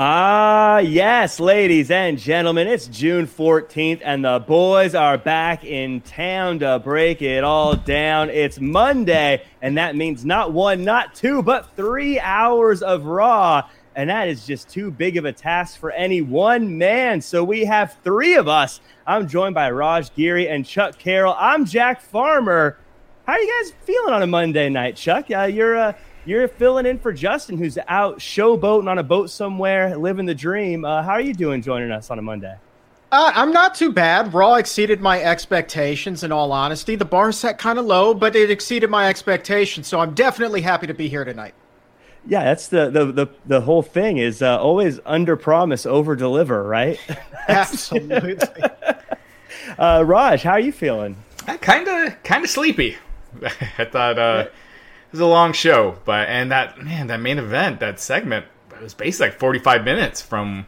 Ah, yes, ladies and gentlemen, it's June 14th, and the boys are back in town to break it all down. It's Monday, and that means not one, not two, but three hours of Raw. And that is just too big of a task for any one man. So we have three of us. I'm joined by Raj Giri and Chuck Carroll. I'm Jack Farmer. How are you guys feeling on a Monday night, Chuck? Uh, you're uh, you're filling in for Justin, who's out showboating on a boat somewhere, living the dream. Uh, how are you doing joining us on a Monday? Uh, I'm not too bad. Raw exceeded my expectations, in all honesty. The bar set kind of low, but it exceeded my expectations, so I'm definitely happy to be here tonight. Yeah, that's the the the, the whole thing is uh, always under promise, over deliver, right? Absolutely. uh, Raj, how are you feeling? Kind of kind of sleepy. I thought uh, it was a long show, but and that man, that main event, that segment, it was basically like 45 minutes from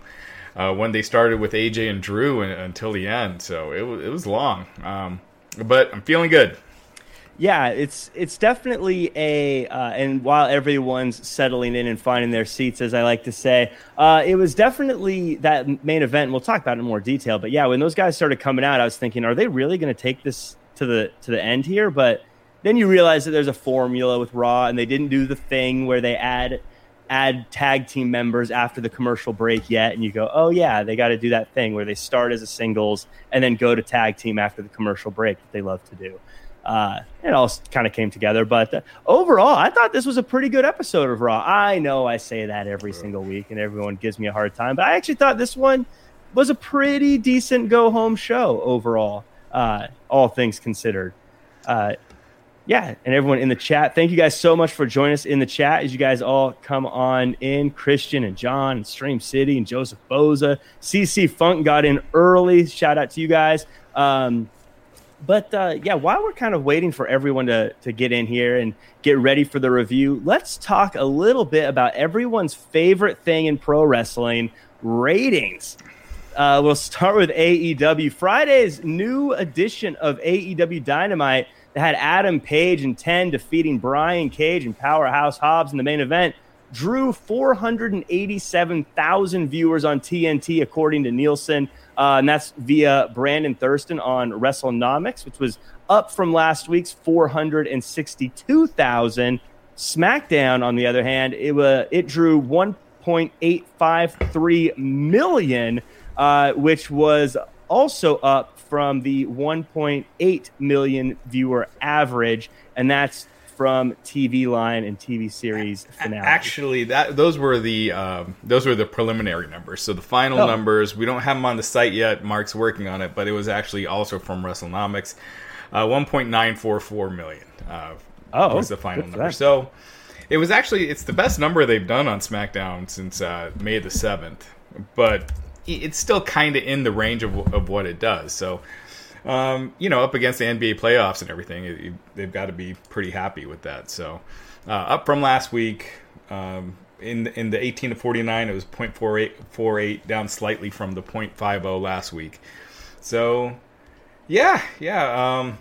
uh, when they started with AJ and Drew and, until the end. So it was it was long, um, but I'm feeling good. Yeah, it's it's definitely a uh, and while everyone's settling in and finding their seats, as I like to say, uh, it was definitely that main event. We'll talk about it in more detail. But yeah, when those guys started coming out, I was thinking, are they really going to take this to the to the end here? But then you realize that there's a formula with Raw, and they didn't do the thing where they add add tag team members after the commercial break yet, and you go, oh yeah, they got to do that thing where they start as a singles and then go to tag team after the commercial break that they love to do. Uh, it all kind of came together, but uh, overall, I thought this was a pretty good episode of Raw. I know I say that every single week, and everyone gives me a hard time, but I actually thought this one was a pretty decent go home show overall, uh, all things considered. Yeah, and everyone in the chat, thank you guys so much for joining us in the chat as you guys all come on in. Christian and John and Stream City and Joseph Boza, CC Funk got in early. Shout out to you guys. Um, but uh, yeah, while we're kind of waiting for everyone to, to get in here and get ready for the review, let's talk a little bit about everyone's favorite thing in pro wrestling ratings. Uh, we'll start with AEW. Friday's new edition of AEW Dynamite that had Adam Page and 10 defeating Brian Cage and Powerhouse Hobbs in the main event drew 487,000 viewers on TNT, according to Nielsen. Uh, and that's via Brandon Thurston on WrestleNomics, which was up from last week's 462,000. SmackDown, on the other hand, it, uh, it drew 1.853 million, uh, which was also up from the 1.8 million viewer average, and that's from TV line and TV series finale. Actually, that those were the um, those were the preliminary numbers. So the final Oh. numbers we don't have them on the site yet. Mark's working on it, but it was actually also from WrestleNomics. Uh, 1.944 million uh, Oh, was the final number. them. So it was actually it's the best number they've done on SmackDown since uh, May the seventh, but it's still kind of in the range of, of what it does. So um, you know, up against the NBA playoffs and everything, it, it- they've got to be pretty happy with that. So, uh, up from last week, um, in in the 18 to 49, it was 0.4848, down slightly from the 0.50 last week. So, yeah, yeah, um,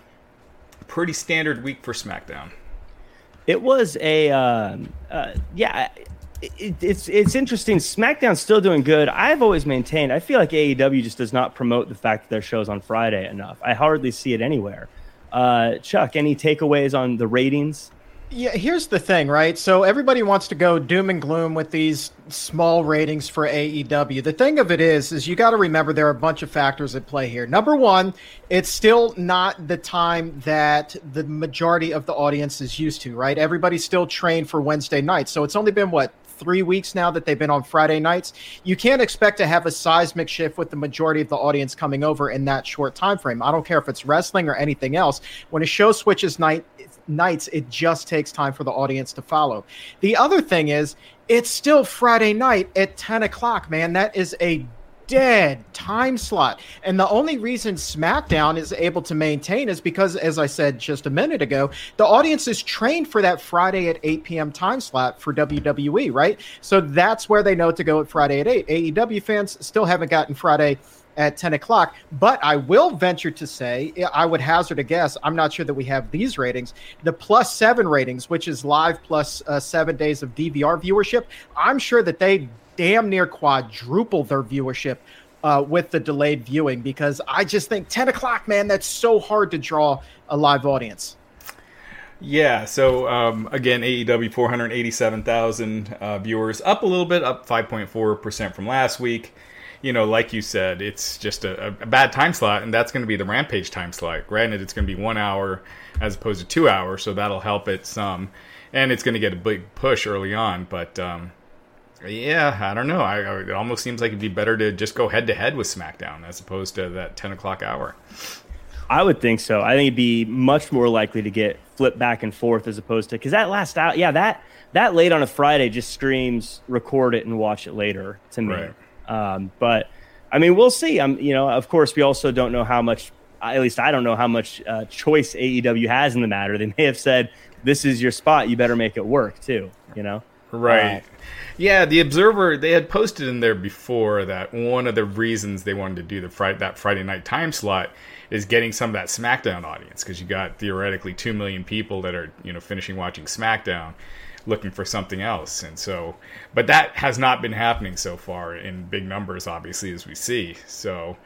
pretty standard week for SmackDown. It was a um, uh, yeah. It, it's it's interesting. SmackDown's still doing good. I've always maintained. I feel like AEW just does not promote the fact that their shows on Friday enough. I hardly see it anywhere. Uh, Chuck, any takeaways on the ratings? Yeah, here's the thing, right? So everybody wants to go doom and gloom with these small ratings for AEW. The thing of it is, is you got to remember there are a bunch of factors at play here. Number one, it's still not the time that the majority of the audience is used to, right? Everybody's still trained for Wednesday nights, so it's only been what three weeks now that they've been on Friday nights. You can't expect to have a seismic shift with the majority of the audience coming over in that short time frame. I don't care if it's wrestling or anything else. When a show switches night nights, it just takes time for the audience to follow. The other thing is, it's still Friday night at 10 o'clock, man. That is a dead time slot. And the only reason SmackDown is able to maintain is because, as I said just a minute ago, the audience is trained for that Friday at 8 p.m. time slot for WWE, right? So that's where they know to go at Friday at 8. AEW fans still haven't gotten Friday at 10 o'clock. But I will venture to say, I would hazard a guess. I'm not sure that we have these ratings. The plus seven ratings, which is live plus, uh, seven days of DVR viewership, I'm sure that they damn near quadruple their viewership uh, with the delayed viewing because I just think 10 o'clock, man, that's so hard to draw a live audience. Yeah, so um, again, AEW 487,000 uh, viewers, up a little bit, up 5.4% from last week. You know, like you said, it's just a, a bad time slot, and that's going to be the Rampage time slot. Granted, it's going to be one hour as opposed to two hours, so that'll help it some. And it's going to get a big push early on, but um, yeah, I don't know. I, I, it almost seems like it'd be better to just go head to head with SmackDown as opposed to that ten o'clock hour. I would think so. I think it'd be much more likely to get flipped back and forth as opposed to because that last out, yeah, that that late on a Friday just screams record it and watch it later to me. Right. Um, but I mean, we'll see. I'm, you know, of course, we also don't know how much. At least I don't know how much uh, choice AEW has in the matter. They may have said, "This is your spot. You better make it work too." You know, right? Uh, yeah, the Observer they had posted in there before that one of the reasons they wanted to do the that Friday night time slot is getting some of that SmackDown audience because you got theoretically two million people that are you know finishing watching SmackDown looking for something else. And so but that has not been happening so far in big numbers obviously as we see. So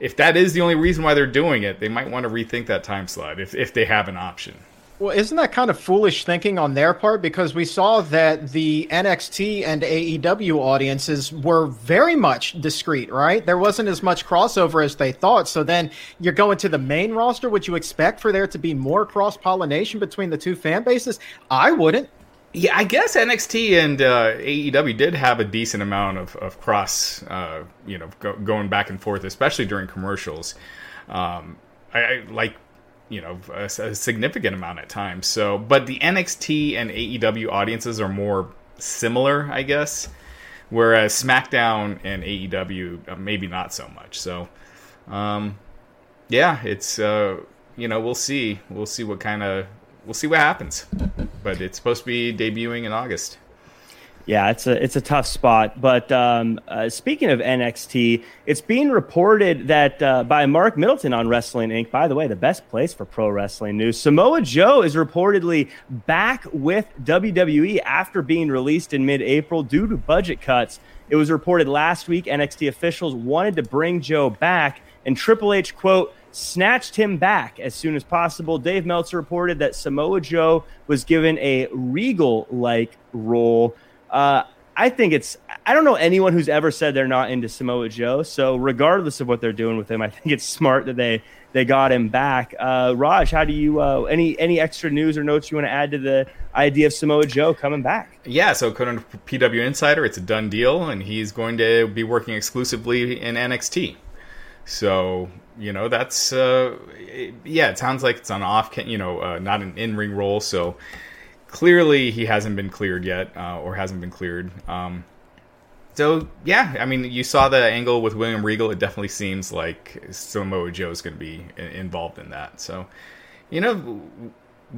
if that is the only reason why they're doing it they might want to rethink that time slot if, if they have an option well, isn't that kind of foolish thinking on their part? Because we saw that the NXT and AEW audiences were very much discreet, right? There wasn't as much crossover as they thought. So then you're going to the main roster. Would you expect for there to be more cross pollination between the two fan bases? I wouldn't. Yeah, I guess NXT and uh, AEW did have a decent amount of, of cross, uh, you know, go, going back and forth, especially during commercials. Um, I, I like you know a, a, significant amount at times. So, but the NXT and AEW audiences are more similar, I guess, whereas SmackDown and AEW uh, maybe not so much. So, um, yeah, it's uh, you know we'll see, we'll see what kind of we'll see what happens, but it's supposed to be debuting in August. Yeah, it's a it's a tough spot. But um, uh, speaking of NXT, it's being reported that uh, by Mark Middleton on Wrestling Inc. By the way, the best place for pro wrestling news. Samoa Joe is reportedly back with WWE after being released in mid-April due to budget cuts. It was reported last week NXT officials wanted to bring Joe back, and Triple H quote snatched him back as soon as possible. Dave Meltzer reported that Samoa Joe was given a regal-like role. Uh, I think it's. I don't know anyone who's ever said they're not into Samoa Joe. So regardless of what they're doing with him, I think it's smart that they they got him back. Uh, Raj, how do you uh, any any extra news or notes you want to add to the idea of Samoa Joe coming back? Yeah, so according to PW Insider, it's a done deal, and he's going to be working exclusively in NXT. So you know that's uh, yeah, it sounds like it's on off, you know, uh, not an in ring role. So clearly he hasn't been cleared yet, uh, or hasn't been cleared. Um, so yeah, I mean, you saw the angle with William Regal. It definitely seems like Samoa Joe is going to be involved in that. So, you know,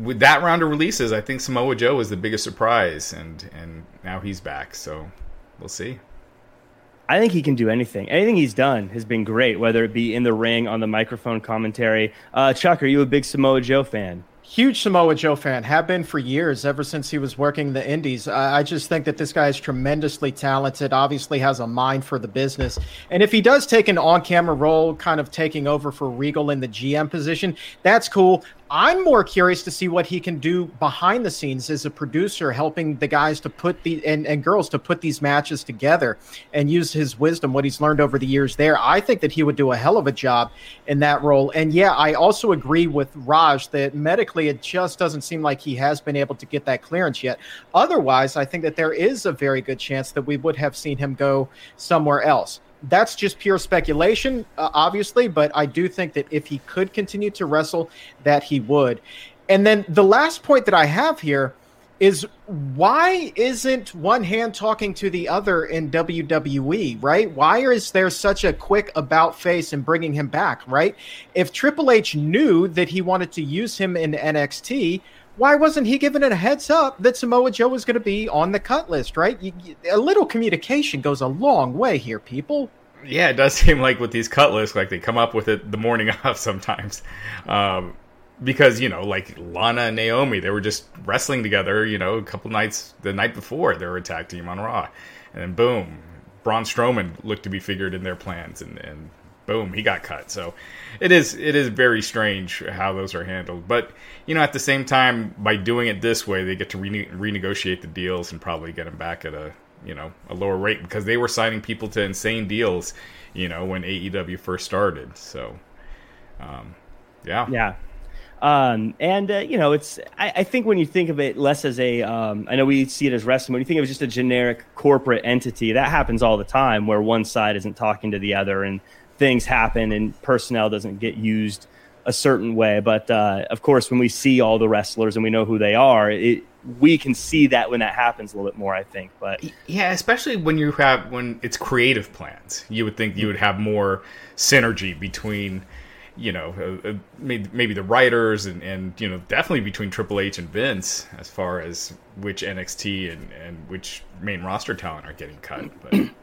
with that round of releases, I think Samoa Joe was the biggest surprise, and and now he's back. So we'll see. I think he can do anything. Anything he's done has been great, whether it be in the ring, on the microphone commentary. Uh, Chuck, are you a big Samoa Joe fan? Huge Samoa Joe fan, have been for years, ever since he was working the Indies. I just think that this guy is tremendously talented, obviously has a mind for the business. And if he does take an on camera role, kind of taking over for Regal in the GM position, that's cool. I'm more curious to see what he can do behind the scenes as a producer, helping the guys to put the and, and girls to put these matches together and use his wisdom, what he's learned over the years there. I think that he would do a hell of a job in that role. And yeah, I also agree with Raj that medically it just doesn't seem like he has been able to get that clearance yet. Otherwise, I think that there is a very good chance that we would have seen him go somewhere else that's just pure speculation, uh, obviously, but I do think that if he could continue to wrestle, that he would. And then the last point that I have here is why isn't one hand talking to the other in WWE, right? Why is there such a quick about face and bringing him back, right? If Triple H knew that he wanted to use him in NXT, why wasn't he given a heads up that Samoa Joe was going to be on the cut list, right? You, a little communication goes a long way here, people. Yeah, it does seem like with these cut lists, like they come up with it the morning of sometimes. Um, because, you know, like Lana and Naomi, they were just wrestling together, you know, a couple nights, the night before they were a tag team on Raw. And then boom, Braun Strowman looked to be figured in their plans. And, and boom, he got cut. So it is it is very strange how those are handled. But you know, at the same time, by doing it this way, they get to rene- renegotiate the deals and probably get them back at a you know a lower rate because they were signing people to insane deals. You know, when AEW first started. So, um, yeah, yeah. Um, and uh, you know, it's I, I, think when you think of it less as a, um, I know we see it as wrestling. When you think of it as just a generic corporate entity, that happens all the time, where one side isn't talking to the other, and things happen and personnel doesn't get used a certain way. But uh, of course, when we see all the wrestlers and we know who they are, it, we can see that when that happens a little bit more. I think, but yeah, especially when you have when it's creative plans, you would think you would have more synergy between. You know, uh, uh maybe, maybe the writers and, and you know definitely between Triple H and Vince as far as which NXT and, and which main roster talent are getting cut. But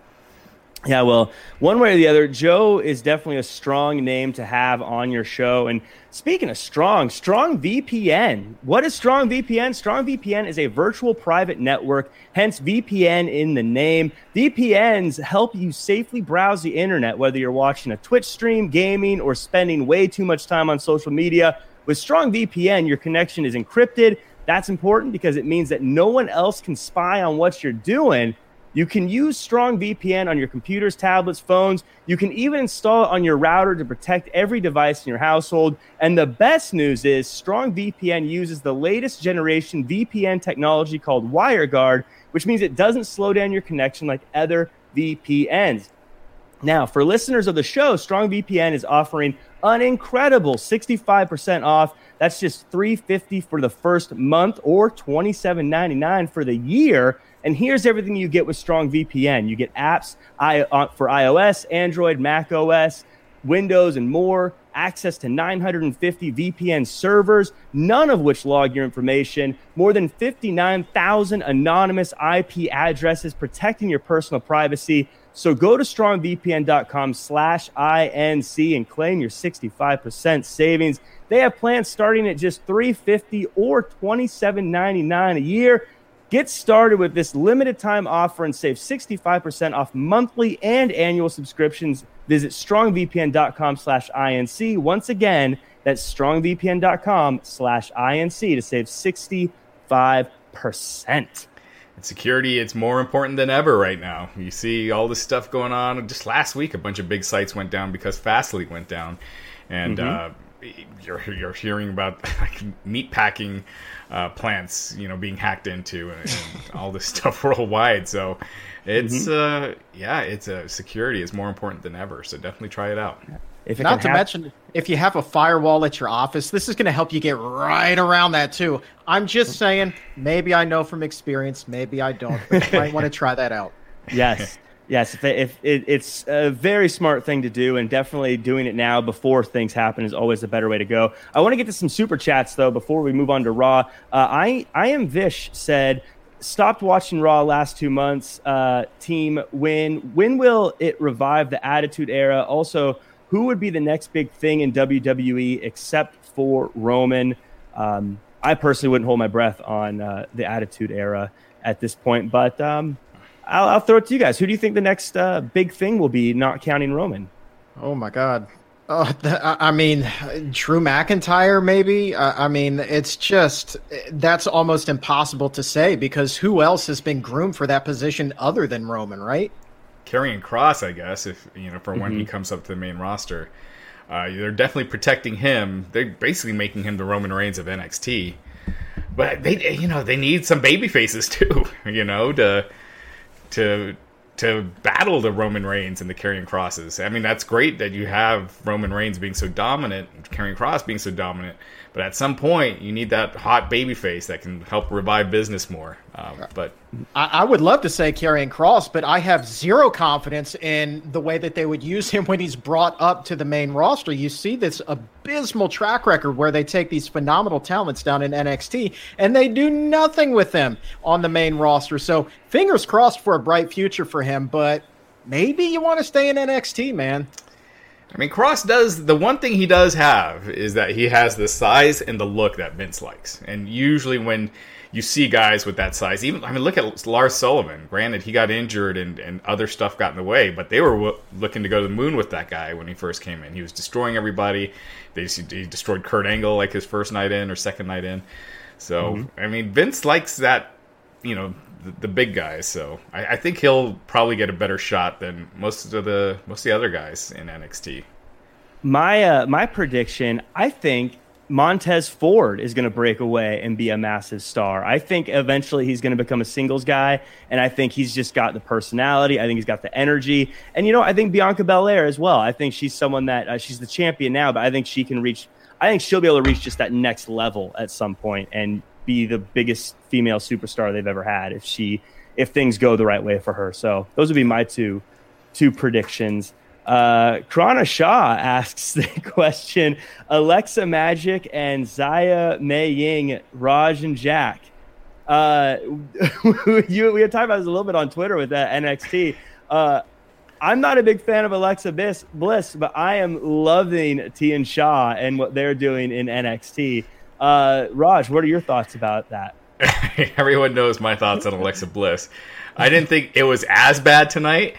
yeah, well, one way or the other, Joe is definitely a strong name to have on your show. And speaking of strong, Strong VPN. What is Strong VPN? Strong VPN is a virtual private network, hence VPN in the name. VPNs help you safely browse the internet, whether you're watching a Twitch stream, gaming, or spending way too much time on social media. With Strong VPN, your connection is encrypted. That's important because it means that no one else can spy on what you're doing you can use Strong VPN on your computers, tablets, phones. You can even install it on your router to protect every device in your household. And the best news is Strong VPN uses the latest generation VPN technology called WireGuard, which means it doesn't slow down your connection like other VPNs. Now, for listeners of the show, Strong VPN is offering an incredible 65% off. That's just 350 for the first month or 27.99 for the year. And here's everything you get with Strong VPN. You get apps uh, for iOS, Android, Mac OS, Windows, and more. Access to 950 VPN servers, none of which log your information. More than 59,000 anonymous IP addresses protecting your personal privacy. So go to strongvpn.com slash INC and claim your 65% savings. They have plans starting at just 350 or 27.99 a year. Get started with this limited time offer and save 65% off monthly and annual subscriptions. Visit strongvpn.com slash INC. Once again, that's strongvpn.com slash INC to save 65%. And security, it's more important than ever right now. You see all this stuff going on. Just last week, a bunch of big sites went down because Fastly went down. And mm-hmm. uh, you're, you're hearing about like meat packing uh, plants, you know, being hacked into and, and all this stuff worldwide. So it's mm-hmm. uh, yeah, it's a uh, security is more important than ever. So definitely try it out. If it Not to mention, if you have a firewall at your office, this is going to help you get right around that too. I'm just saying, maybe I know from experience, maybe I don't, but you might want to try that out. Yes. Yes, if, if it, it's a very smart thing to do, and definitely doing it now before things happen is always a better way to go. I want to get to some super chats though before we move on to Raw. Uh, I I am Vish said stopped watching Raw last two months. Uh, team, when when will it revive the Attitude Era? Also, who would be the next big thing in WWE except for Roman? Um, I personally wouldn't hold my breath on uh, the Attitude Era at this point, but um, I'll, I'll, throw it to you guys. Who do you think the next uh, big thing will be, not counting Roman? Oh my God, Uh, I mean, Drew McIntyre, maybe. I mean, it's just that's almost impossible to say because who else has been groomed for that position other than Roman, right? Karrion Kross, I guess, if you know, for when mm-hmm. he comes up to the main roster, uh, they're definitely protecting him. They're basically making him the Roman Reigns of NXT. But they, you know, they need some baby faces too, you know, to to to battle the Roman Reigns and the Karrion Krosses. I mean, that's great that you have Roman Reigns being so dominant, Karrion Kross being so dominant, but at some point you need that hot baby face that can help revive business more. Um, but I, I, would love to say Karrion Kross, but I have zero confidence in the way that they would use him when he's brought up to the main roster. You see this abysmal track record where they take these phenomenal talents down in NXT and they do nothing with them on the main roster. So fingers crossed for a bright future for him, but maybe you want to stay in NXT, man. I mean, Kross does the one thing he does have is that he has the size and the look that Vince likes. And usually, when you see guys with that size. Even I mean, look at Lars Sullivan. Granted, he got injured and, and other stuff got in the way, but they were w- looking to go to the moon with that guy when he first came in. He was destroying everybody. They he destroyed Kurt Angle like his first night in or second night in. So mm-hmm. I mean, Vince likes that. You know, the, the big guys. So I, I think he'll probably get a better shot than most of the most of the other guys in NXT. My uh, my prediction, I think Montez Ford is going to break away and be a massive star. I think eventually he's going to become a singles guy, and I think he's just got the personality. I think he's got the energy, and you know, I think Bianca Belair as well. I think she's someone that uh, she's the champion now, but I think she can reach. I think she'll be able to reach just that next level at some point and be the biggest female superstar they've ever had if she if things go the right way for her. So those would be my two two predictions. Uh, Krana Shaw asks the question Alexa Magic and Xia Mei Ying, Raj and Jack. Uh, you, we had talked about this a little bit on Twitter with that NXT. Uh, I'm not a big fan of Alexa Bliss, Bliss, but I am loving Tian Sha and what they're doing in NXT. Uh, Raj, what are your thoughts about that? Everyone knows my thoughts on Alexa Bliss. I didn't think it was as bad tonight.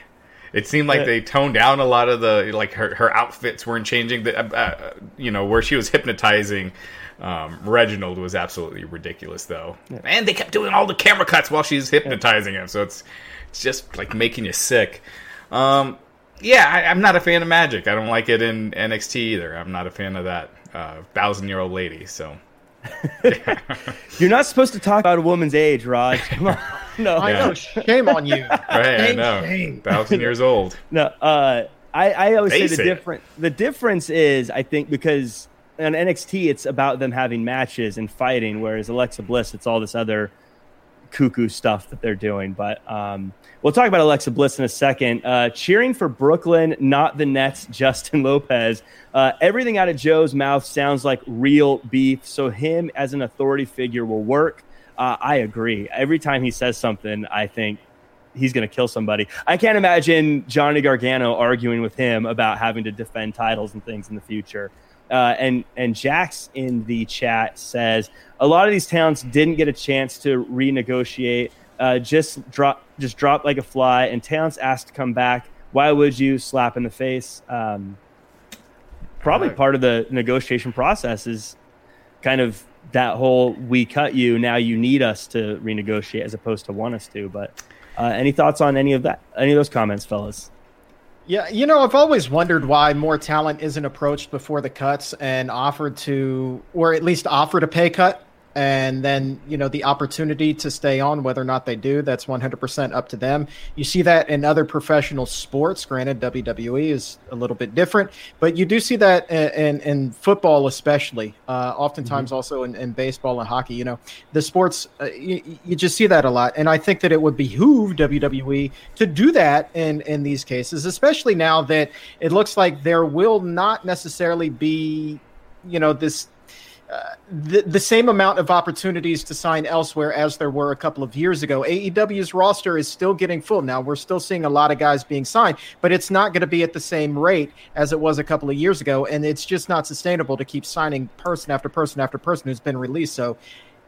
It seemed like they toned down a lot of the like her her outfits weren't changing. The uh, uh, you know where she was hypnotizing um, Reginald was absolutely ridiculous though, yeah. and they kept doing all the camera cuts while she's hypnotizing yeah. him. So it's it's just like making you sick. Um, yeah, I, am not a fan of magic. I don't like it in NXT either. I'm not a fan of that uh, thousand year old lady. So You're not supposed to talk about a woman's age, Raj. Come on. No. I know. Shame on you. Right, shame, I know. Shame. Thousand years old. No, uh, I, I always say the different the difference is I think because on NXT it's about them having matches and fighting, whereas Alexa Bliss it's all this other cuckoo stuff that they're doing. But um, we'll talk about Alexa Bliss in a second. Uh, cheering for Brooklyn, not the Nets, Justin Lopez. Uh, everything out of Joe's mouth sounds like real beef. So, him as an authority figure will work. Uh, I agree. Every time he says something, I think he's going to kill somebody. I can't imagine Johnny Gargano arguing with him about having to defend titles and things in the future. Uh, and and Jax in the chat says a lot of these towns didn't get a chance to renegotiate. Uh, just drop just drop like a fly, and towns asked to come back. Why would you slap in the face? Um, probably part of the negotiation process is kind of that whole we cut you now you need us to renegotiate as opposed to want us to. But uh, any thoughts on any of that? Any of those comments, fellas? Yeah, you know, I've always wondered why more talent isn't approached before the cuts and offered to, or at least offered a pay cut and then you know the opportunity to stay on whether or not they do that's 100% up to them. You see that in other professional sports. Granted wwe is a little bit different but you do see that in, in football especially uh, oftentimes mm-hmm. also in, in, baseball and hockey. You know the sports uh, you, you, just see that a lot. And i think that it would behoove wwe to do that in in these cases especially now that it looks like there will not necessarily be you know this the, the same amount of opportunities to sign elsewhere as there were a couple of years ago. AEW's roster is still getting full. Now, we're still seeing a lot of guys being signed, but it's not going to be at the same rate as it was a couple of years ago. And it's just not sustainable to keep signing person after person after person who's been released. So,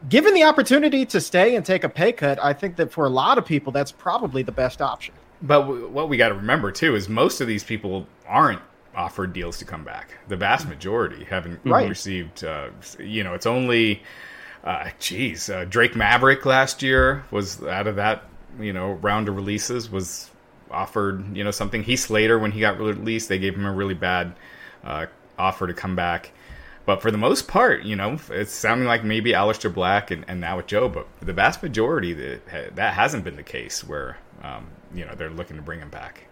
given the opportunity to stay and take a pay cut, I think that for a lot of people, that's probably the best option. But what we got to remember, too, is most of these people aren't offered deals to come back. The vast majority haven't Right. received. Uh, you know, it's only, uh, geez, uh, Drake Maverick last year was out of that you know round of releases was offered you know something. Heath Slater when he got released, they gave him a really bad uh, offer to come back. But for the most part, you know, it's sounding like maybe Aleister Black and, and now with Joe, but the vast majority that that hasn't been the case where um, you know they're looking to bring him back.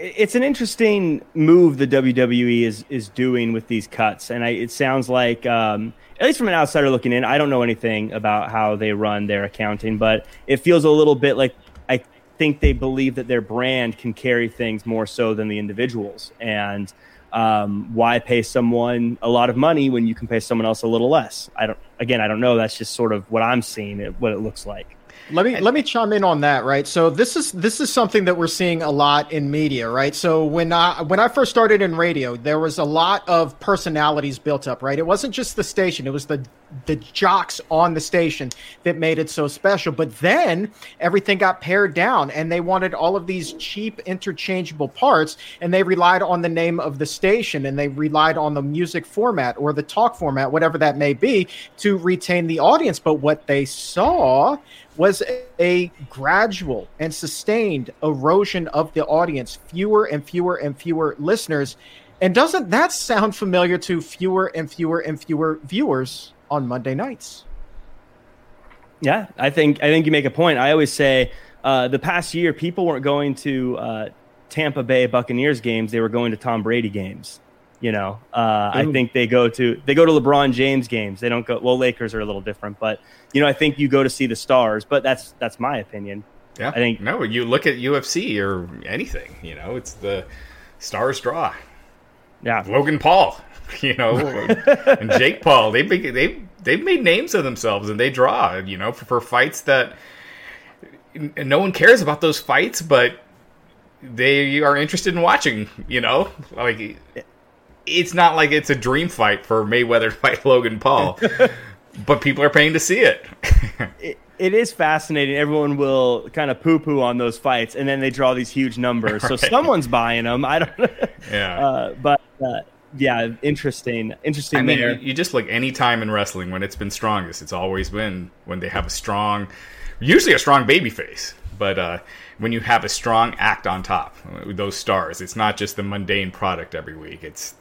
It's an interesting move the WWE is is doing with these cuts, and I, it sounds like, um, at least from an outsider looking in, I don't know anything about how they run their accounting, but it feels a little bit like I think they believe that their brand can carry things more so than the individuals, and um, why pay someone a lot of money when you can pay someone else a little less? I don't. Again, I don't know. That's just sort of what I'm seeing. What it looks like. Let me let me chime in on that, right? So this is this is something that we're seeing a lot in media, right? So when I when I first started in radio, there was a lot of personalities built up, right? It wasn't just the station; it was the the jocks on the station that made it so special. But then everything got pared down, and they wanted all of these cheap interchangeable parts, and they relied on the name of the station, and they relied on the music format or the talk format, whatever that may be, to retain the audience. But what they saw was a gradual and sustained erosion of the audience, fewer and fewer and fewer listeners. And doesn't that sound familiar to fewer and fewer and fewer viewers on Monday nights? Yeah, I think I think you make a point. I always say uh, the past year people weren't going to uh, Tampa Bay Buccaneers games; they were going to Tom Brady games. You know, uh, I think they go to they go to LeBron James games. They don't go. Well, Lakers are a little different, but you know, I think you go to see the stars. But that's that's my opinion. Yeah, I think no. You look at UFC or anything. You know, it's the stars draw. Yeah, Logan Paul, you know, and Jake Paul. They they they've made names of themselves and they draw. You know, for, for fights that no one cares about those fights, but they are interested in watching. You know, like it's not like it's a dream fight for Mayweather to fight Logan Paul, but people are paying to see it. it, it is fascinating. Everyone will kind of poo poo on those fights, and then they draw these huge numbers. So someone's buying them. I don't know. Yeah. Uh, but uh, yeah, interesting. Interesting. I mean, there. you, just look any time in wrestling when it's been strongest. It's always been when they have a strong, usually a strong baby face. But uh, when you have a strong act on top, those stars, it's not just the mundane product every week. It's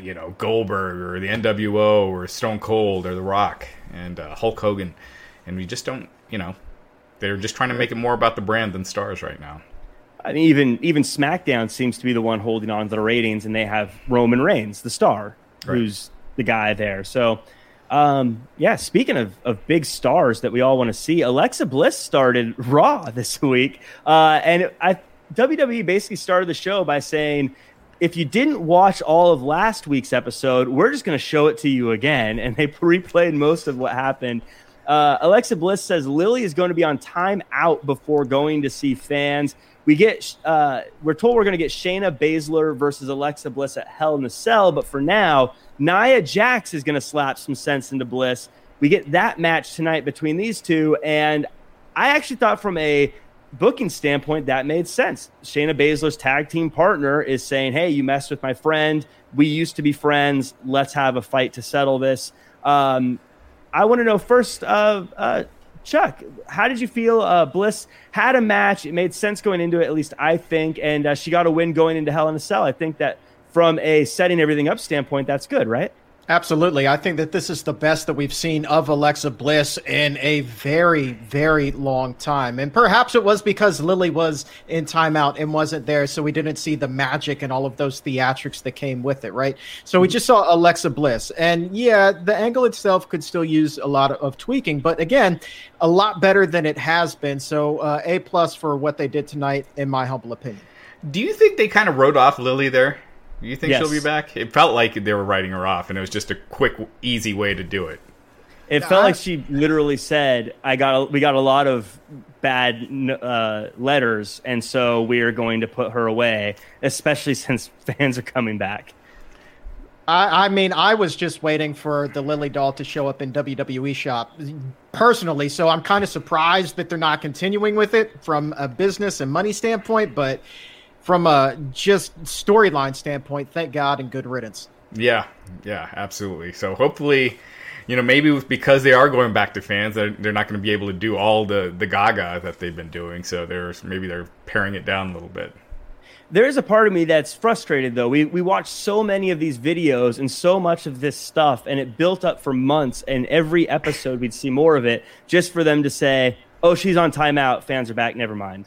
you know Goldberg or the NWO or Stone Cold or The Rock and uh, Hulk Hogan, and we just don't. You know, they're just trying to make it more about the brand than stars right now. I mean, even even SmackDown seems to be the one holding on to the ratings, and they have Roman Reigns, the star, Right. who's the guy there. So, um, yeah. Speaking of of big stars that we all want to see, Alexa Bliss started Raw this week, uh, and I WWE basically started the show by saying. If you didn't watch all of last week's episode, we're just going to show it to you again. And they replayed most of what happened. Uh, Alexa Bliss says Lily is going to be on time out before going to see fans. We get uh, we're told we're going to get Shayna Baszler versus Alexa Bliss at Hell in a Cell, but for now, Nia Jax is going to slap some sense into Bliss. We get that match tonight between these two, and I actually thought from a booking standpoint that made sense. Shayna Baszler's tag team partner is saying, "Hey, you messed with my friend. We used to be friends. Let's have a fight to settle this." Um, I want to know first, uh, uh, Chuck, how did you feel? Uh, Bliss had a match. It made sense going into it, at least I think, and uh, she got a win going into Hell in a Cell. I think that from a setting everything up standpoint, that's good, right? Absolutely. I think that this is the best that we've seen of Alexa Bliss in a very, very long time. And perhaps it was because Lily was in timeout and wasn't there, so we didn't see the magic and all of those theatrics that came with it, right? So we just saw Alexa Bliss. And yeah, the angle itself could still use a lot of tweaking, but again, a lot better than it has been. So uh, A plus for what they did tonight, in my humble opinion. Do you think they kind of wrote off Lily there? You think Yes. she'll be back? It felt like they were writing her off, and it was just a quick, easy way to do it. It felt I- like she literally said, "I got a, we got a lot of bad uh, letters, and so we are going to put her away, especially since fans are coming back." I, I mean, I was just waiting for the Lily doll to show up in WWE shop personally, so I'm kind of surprised that they're not continuing with it from a business and money standpoint. But from a just storyline standpoint, thank God and good riddance. Yeah, yeah, absolutely. So hopefully, you know, maybe because they are going back to fans, they're, they're not going to be able to do all the the Gaga that they've been doing. So there's maybe they're paring it down a little bit. There is a part of me that's frustrated though. We we watched so many of these videos and so much of this stuff, and it built up for months. And every episode, we'd see more of it, just for them to say, "Oh, she's on timeout. Fans are back. Never mind."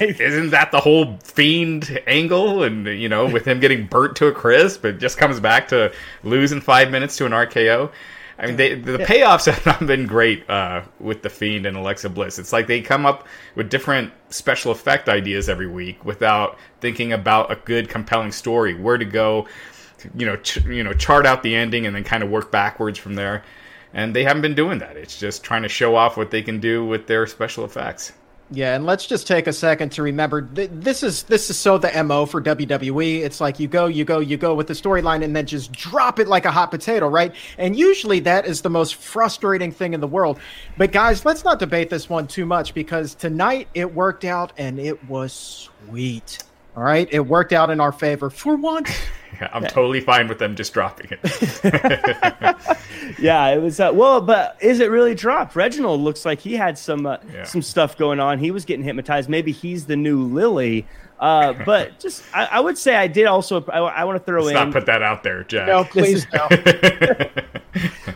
Isn't that the whole fiend angle? And you know, with him getting burnt to a crisp, it just comes back to losing five minutes to an RKO. I mean, they, the payoffs have not been great uh, with the Fiend and Alexa Bliss. It's like they come up with different special effect ideas every week without thinking about a good, compelling story, where to go, you know, ch- you know, chart out the ending and then kind of work backwards from there. And they haven't been doing that. It's just trying to show off what they can do with their special effects. Yeah, and let's just take a second to remember th- this is this is so the mo for WWE. It's like you go, you go, you go with the storyline, and then just drop it like a hot potato, right? And usually that is the most frustrating thing in the world. But guys, let's not debate this one too much because tonight it worked out and it was sweet. All right, it worked out in our favor for once. Yeah, I'm totally fine with them just dropping it. yeah, it was. Uh, well, but is it really dropped? Reginald looks like he had some uh, yeah. some stuff going on. He was getting hypnotized. Maybe he's the new Lily. Uh, but just, I, I, would say I did also. I, I want to throw Let's in. Not put that out there, Jack. No, please no.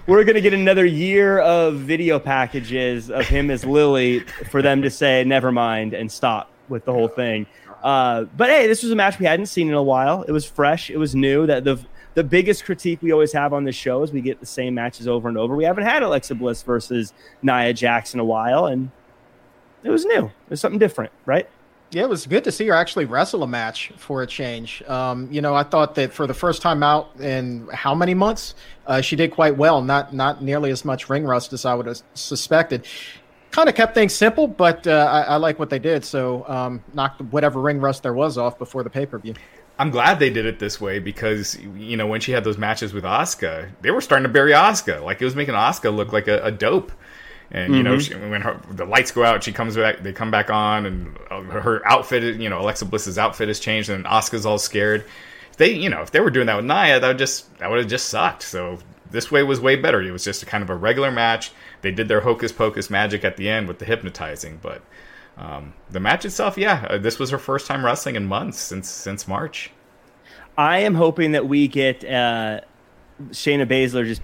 We're gonna get another year of video packages of him as Lily for them to say never mind and stop with the whole thing. Uh, but hey, this was a match we hadn't seen in a while. It was fresh. It was new. That the the biggest critique we always have on this show is we get the same matches over and over. We haven't had Alexa Bliss versus Nia Jax in a while, and it was new. It was something different, right? Yeah, it was good to see her actually wrestle a match for a change. Um, you know, I thought that for the first time out in how many months, uh, she did quite well. Not not nearly as much ring rust as I would have suspected kind of kept things simple, but uh, I, I, like what they did. So um, knocked whatever ring rust there was off before the pay per view. I'm glad they did it this way because you know when she had those matches with Asuka, they were starting to bury Asuka. Like it was making Asuka look like a, a dope. And you mm-hmm. know she, when her, the lights go out, she comes back. They come back on, and uh, her outfit, you know, Alexa Bliss's outfit has changed, and Asuka's all scared. If they, you know, if they were doing that with Nia, that would just that would have just sucked. So this way was way better. It was just a kind of a regular match they did their hocus pocus magic at the end with the hypnotizing, but um, the match itself, yeah, uh, this was her first time wrestling in months since since March. I am hoping that we get uh, Shayna Baszler just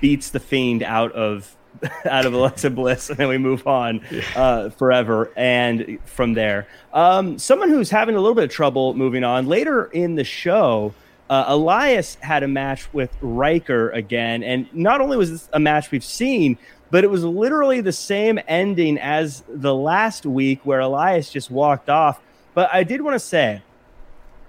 beats the fiend out of out of Alexa Bliss, and then we move on uh, forever. And from there, um, someone who's having a little bit of trouble moving on later in the show. Uh, Elias had a match with Ryker again, and not only was this a match we've seen, but it was literally the same ending as the last week where Elias just walked off. But I did want to say,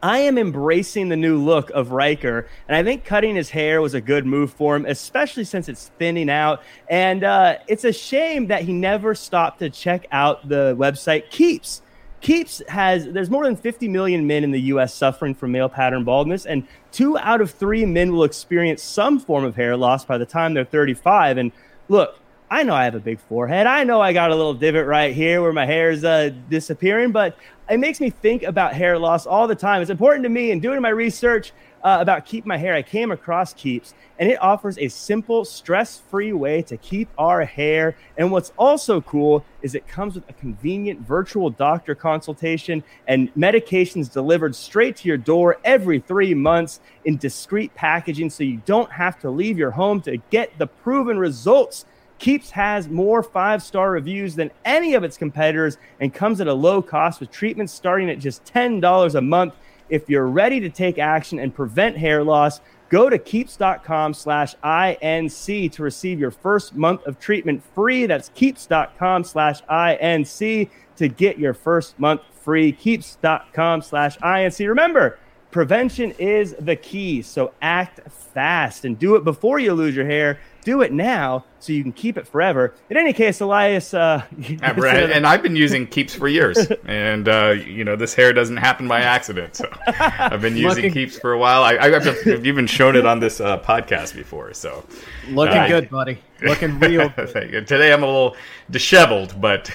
I am embracing the new look of Ryker, and I think cutting his hair was a good move for him, especially since it's thinning out. And uh, it's a shame that he never stopped to check out the website Keeps. Keeps has there's more than 50 million men in the U.S. suffering from male pattern baldness, and two out of three men will experience some form of hair loss by the time they're 35. And look, I know I have a big forehead. I know I got a little divot right here where my hair is uh, disappearing, but it makes me think about hair loss all the time. It's important to me and doing my research uh, about keep my hair. I came across Keeps, and it offers a simple, stress-free way to keep our hair. And what's also cool is it comes with a convenient virtual doctor consultation and medications delivered straight to your door every three months in discreet packaging, so you don't have to leave your home to get the proven results Keeps has more five star reviews than any of its competitors and comes at a low cost with treatments starting at just $10 a month. If you're ready to take action and prevent hair loss, go to keeps.com slash INC to receive your first month of treatment free. That's keeps.com slash INC to get your first month free. Keeps.com slash INC. Remember, prevention is the key. So act fast and do it before you lose your hair do it now so you can keep it forever. In any case, Elias, uh, and I've been using keeps for years, and uh, you know this hair doesn't happen by accident. So I've been using looking, keeps for a while. I, have even shown it on this uh, podcast before. So looking uh, good, buddy. Looking real. Today I'm a little disheveled, but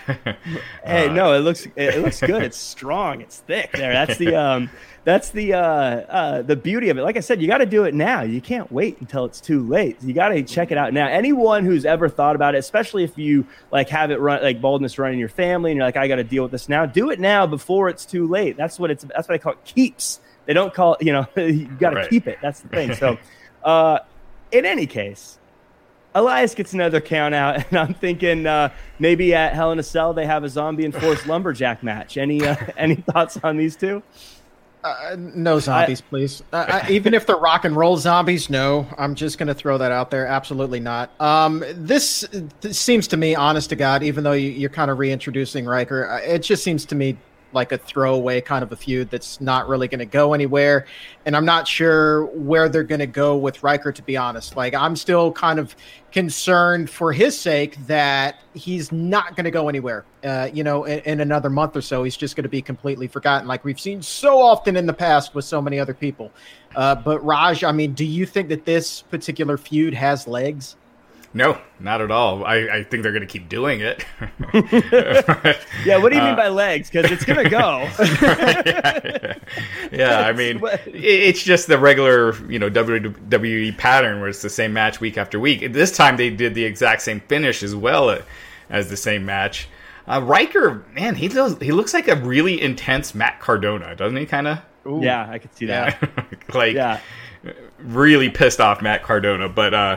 hey, no, it looks it looks good. It's strong. It's thick. There, that's the um, that's the uh, uh, the beauty of it. Like I said, you got to do it now. You can't wait until it's too late. You got to check it out now. Anyone who's ever thought about it, especially if you like have it run like baldness run in your family, and you're like, I got to deal with this now. Do it now before it's too late. That's what it's. That's what I call it. Keeps. They don't call it. You know, you got to right. keep it. That's the thing. So, uh, in any case, Elias gets another count out, and I'm thinking uh, maybe at Hell in a Cell they have a zombie enforced lumberjack match. Any uh, any thoughts on these two? Uh, no zombies, I, please. Uh, I, even if they're rock and roll zombies, no. I'm just going to throw that out there. Absolutely not. Um, this, this, seems to me, honest to God, even though you, are kind of reintroducing Ryker, uh, it just seems to me like a throwaway kind of a feud that's not really going to go anywhere. And I'm not sure where they're going to go with Ryker, to be honest. Like, I'm still kind of concerned for his sake that he's not going to go anywhere. Uh, you know, in, in, another month or so, he's just going to be completely forgotten, like we've seen so often in the past with so many other people. Uh, but Raj, I mean, do you think that this particular feud has legs? No, not at all. I, I think they're going to keep doing it. yeah, what do you mean uh, by legs? Because it's going to go. yeah, yeah, I mean, it's just the regular, you know, WWE pattern where it's the same match week after week. This time they did the exact same finish as well as the same match. Uh, Ryker, man, he does, he looks like a really intense Matt Cardona, doesn't he? Kind of. Yeah, I could see that. like, yeah. really pissed off Matt Cardona, but. uh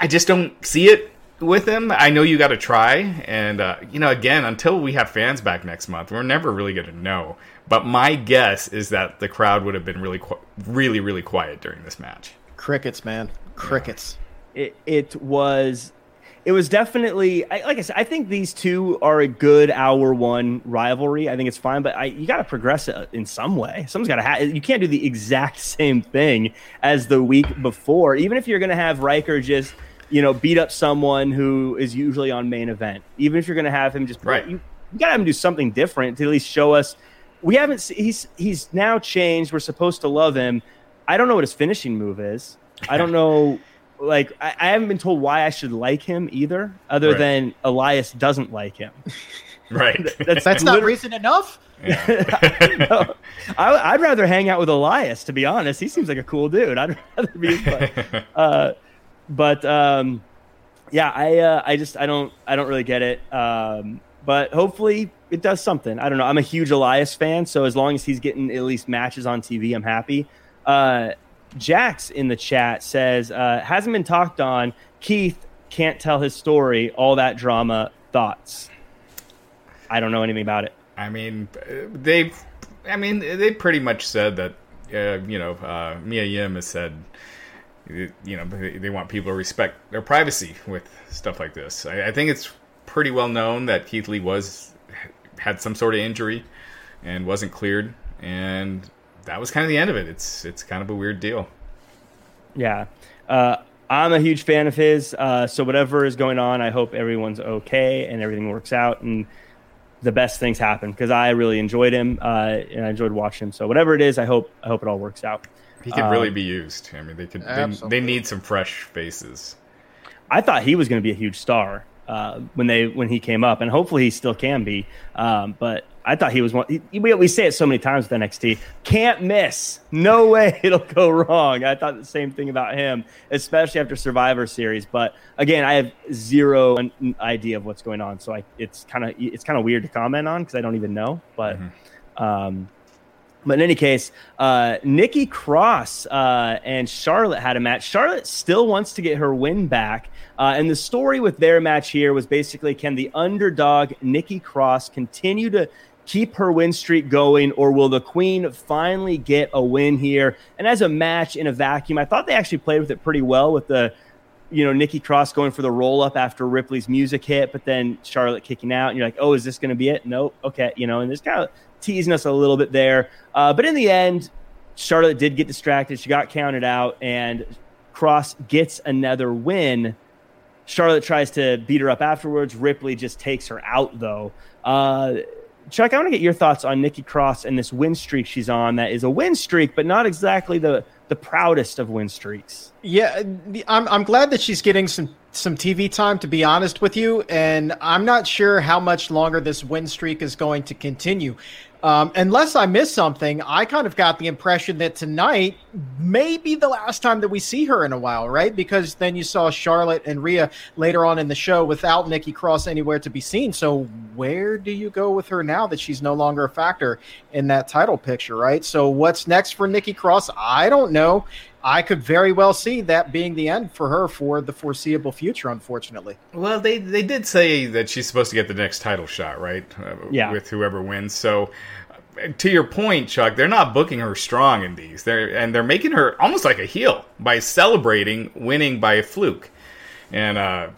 I just don't see it with him. I know you got to try, and uh, you know, again, until we have fans back next month, we're never really going to know. But my guess is that the crowd would have been really, really, really quiet during this match. Crickets, man, crickets. Yeah. It it was. It was definitely like I said. I think these two are a good hour one rivalry. I think it's fine, but I, you got to progress it in some way. Someone's got to have. You can't do the exact same thing as the week before. Even if you're going to have Ryker just you know, beat up someone who is usually on main event. Even if you're going to have him just right, you, you got to have him do something different to at least show us. We haven't. He's he's now changed. We're supposed to love him. I don't know what his finishing move is. I don't know. Like I, I haven't been told why I should like him either, other right. than Elias doesn't like him. Right. that's that's not reason enough. Yeah. no, I, would rather hang out with Elias, to be honest. He seems like a cool dude. I'd rather be. Uh, but um, yeah, I uh, I just I don't I don't really get it. Um, but hopefully it does something. I don't know. I'm a huge Elias fan, so as long as he's getting at least matches on TV, I'm happy. Uh, Jax in the chat says uh, hasn't been talked on. Keith can't tell his story. All that drama. Thoughts? I don't know anything about it. I mean, they've. I mean, they pretty much said that. Uh, you know, uh, Mia Yim has said you know they want people to respect their privacy with stuff like this. I, I, think it's pretty well known that Keith Lee was had some sort of injury and wasn't cleared, and that was kind of the end of it. It's it's kind of a weird deal. Yeah, uh, I'm a huge fan of his. Uh, so whatever is going on, I hope everyone's okay and everything works out and the best things happen because I really enjoyed him uh, and I enjoyed watching him. So whatever it is, I hope I hope it all works out. He could um, really be used. I mean, they could. They, they, need some fresh faces. I thought he was going to be a huge star uh, when they when he came up, and hopefully he still can be. Um, but I thought he was one. He, we, we say it so many times with NXT. Can't miss. No way it'll go wrong. I thought the same thing about him, especially after Survivor Series. But again, I have zero idea of what's going on, so I, it's kind of it's kind of weird to comment on because I don't even know. But. Mm-hmm. Um, but in any case, uh, Nikki Cross uh, and Charlotte had a match. Charlotte still wants to get her win back. Uh, and the story with their match here was basically can the underdog Nikki Cross continue to keep her win streak going, or will the Queen finally get a win here? And as a match in a vacuum, I thought they actually played with it pretty well with the you know, Nikki Cross going for the roll up after Ripley's music hit, but then Charlotte kicking out, and you're like, oh, is this going to be it? Nope. Okay. You know, and there's kind of teasing us a little bit there. Uh, but in the end, Charlotte did get distracted. She got counted out, and Cross gets another win. Charlotte tries to beat her up afterwards. Ripley just takes her out, though. Uh, Chuck, I want to get your thoughts on Nikki Cross and this win streak she's on. That is a win streak, but not exactly the the proudest of win streaks. Yeah, I'm I'm glad that she's getting some some TV time to be honest with you, and I'm not sure how much longer this win streak is going to continue. Um, unless I missed something, I kind of got the impression that tonight may be the last time that we see her in a while, right? Because then you saw Charlotte and Rhea later on in the show without Nikki Cross anywhere to be seen. So where do you go with her now that she's no longer a factor in that title picture, right? So what's next for Nikki Cross? I don't know. I could very well see that being the end for her for the foreseeable future, unfortunately. Well, they they did say that she's supposed to get the next title shot, right? Uh, yeah. With whoever wins. So, to your point, Chuck, they're not booking her strong in these. They're and they're making her almost like a heel by celebrating winning by a fluke. And uh,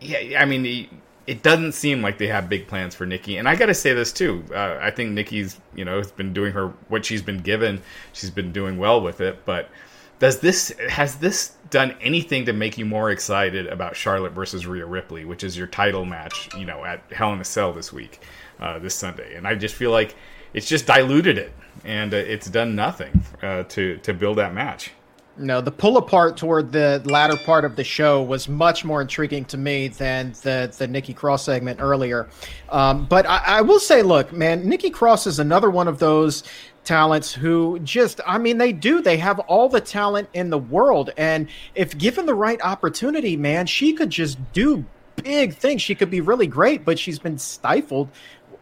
yeah, I mean. It doesn't seem like they have big plans for Nikki, and I got to say this too. Uh, I think Nikki's, you know, has been doing her what she's been given. She's been doing well with it, but does this has this done anything to make you more excited about Charlotte versus Rhea Ripley, which is your title match, you know, at Hell in a Cell this week, uh, this Sunday? And I just feel like it's just diluted it, and uh, it's done nothing uh, to to build that match. No, the pull apart toward the latter part of the show was much more intriguing to me than the the Nikki Cross segment earlier. Um, but I, I, will say, look, man, Nikki Cross is another one of those talents who just i mean they do. They have all the talent in the world. And if given the right opportunity man she could just do big things. She could be really great but she's been stifled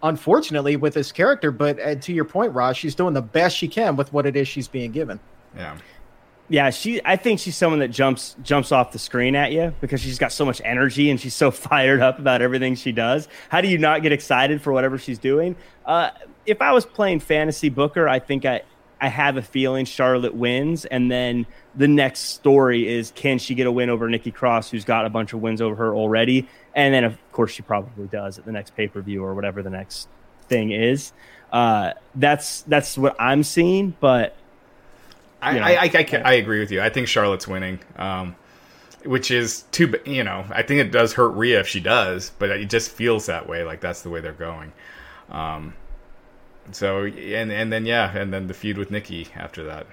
unfortunately with this character. But uh, to your point Raj she's doing the best she can with what it is she's being given. Yeah yeah, she. I think she's someone that jumps jumps off the screen at you because she's got so much energy and she's so fired up about everything she does. How do you not get excited for whatever she's doing? Uh, if I was playing fantasy booker, I think I I have a feeling Charlotte wins, and then the next story is can she get a win over Nikki Cross, who's got a bunch of wins over her already, and then of course she probably does at the next pay per view or whatever the next thing is. Uh, that's that's what I'm seeing, but I, I, I, I, I, agree with you. I think Charlotte's winning, um, which is too. You know, I think it does hurt Rhea if she does, but it just feels that way. Like that's the way they're going. Um, so and and then yeah, and then the feud with Nikki after that.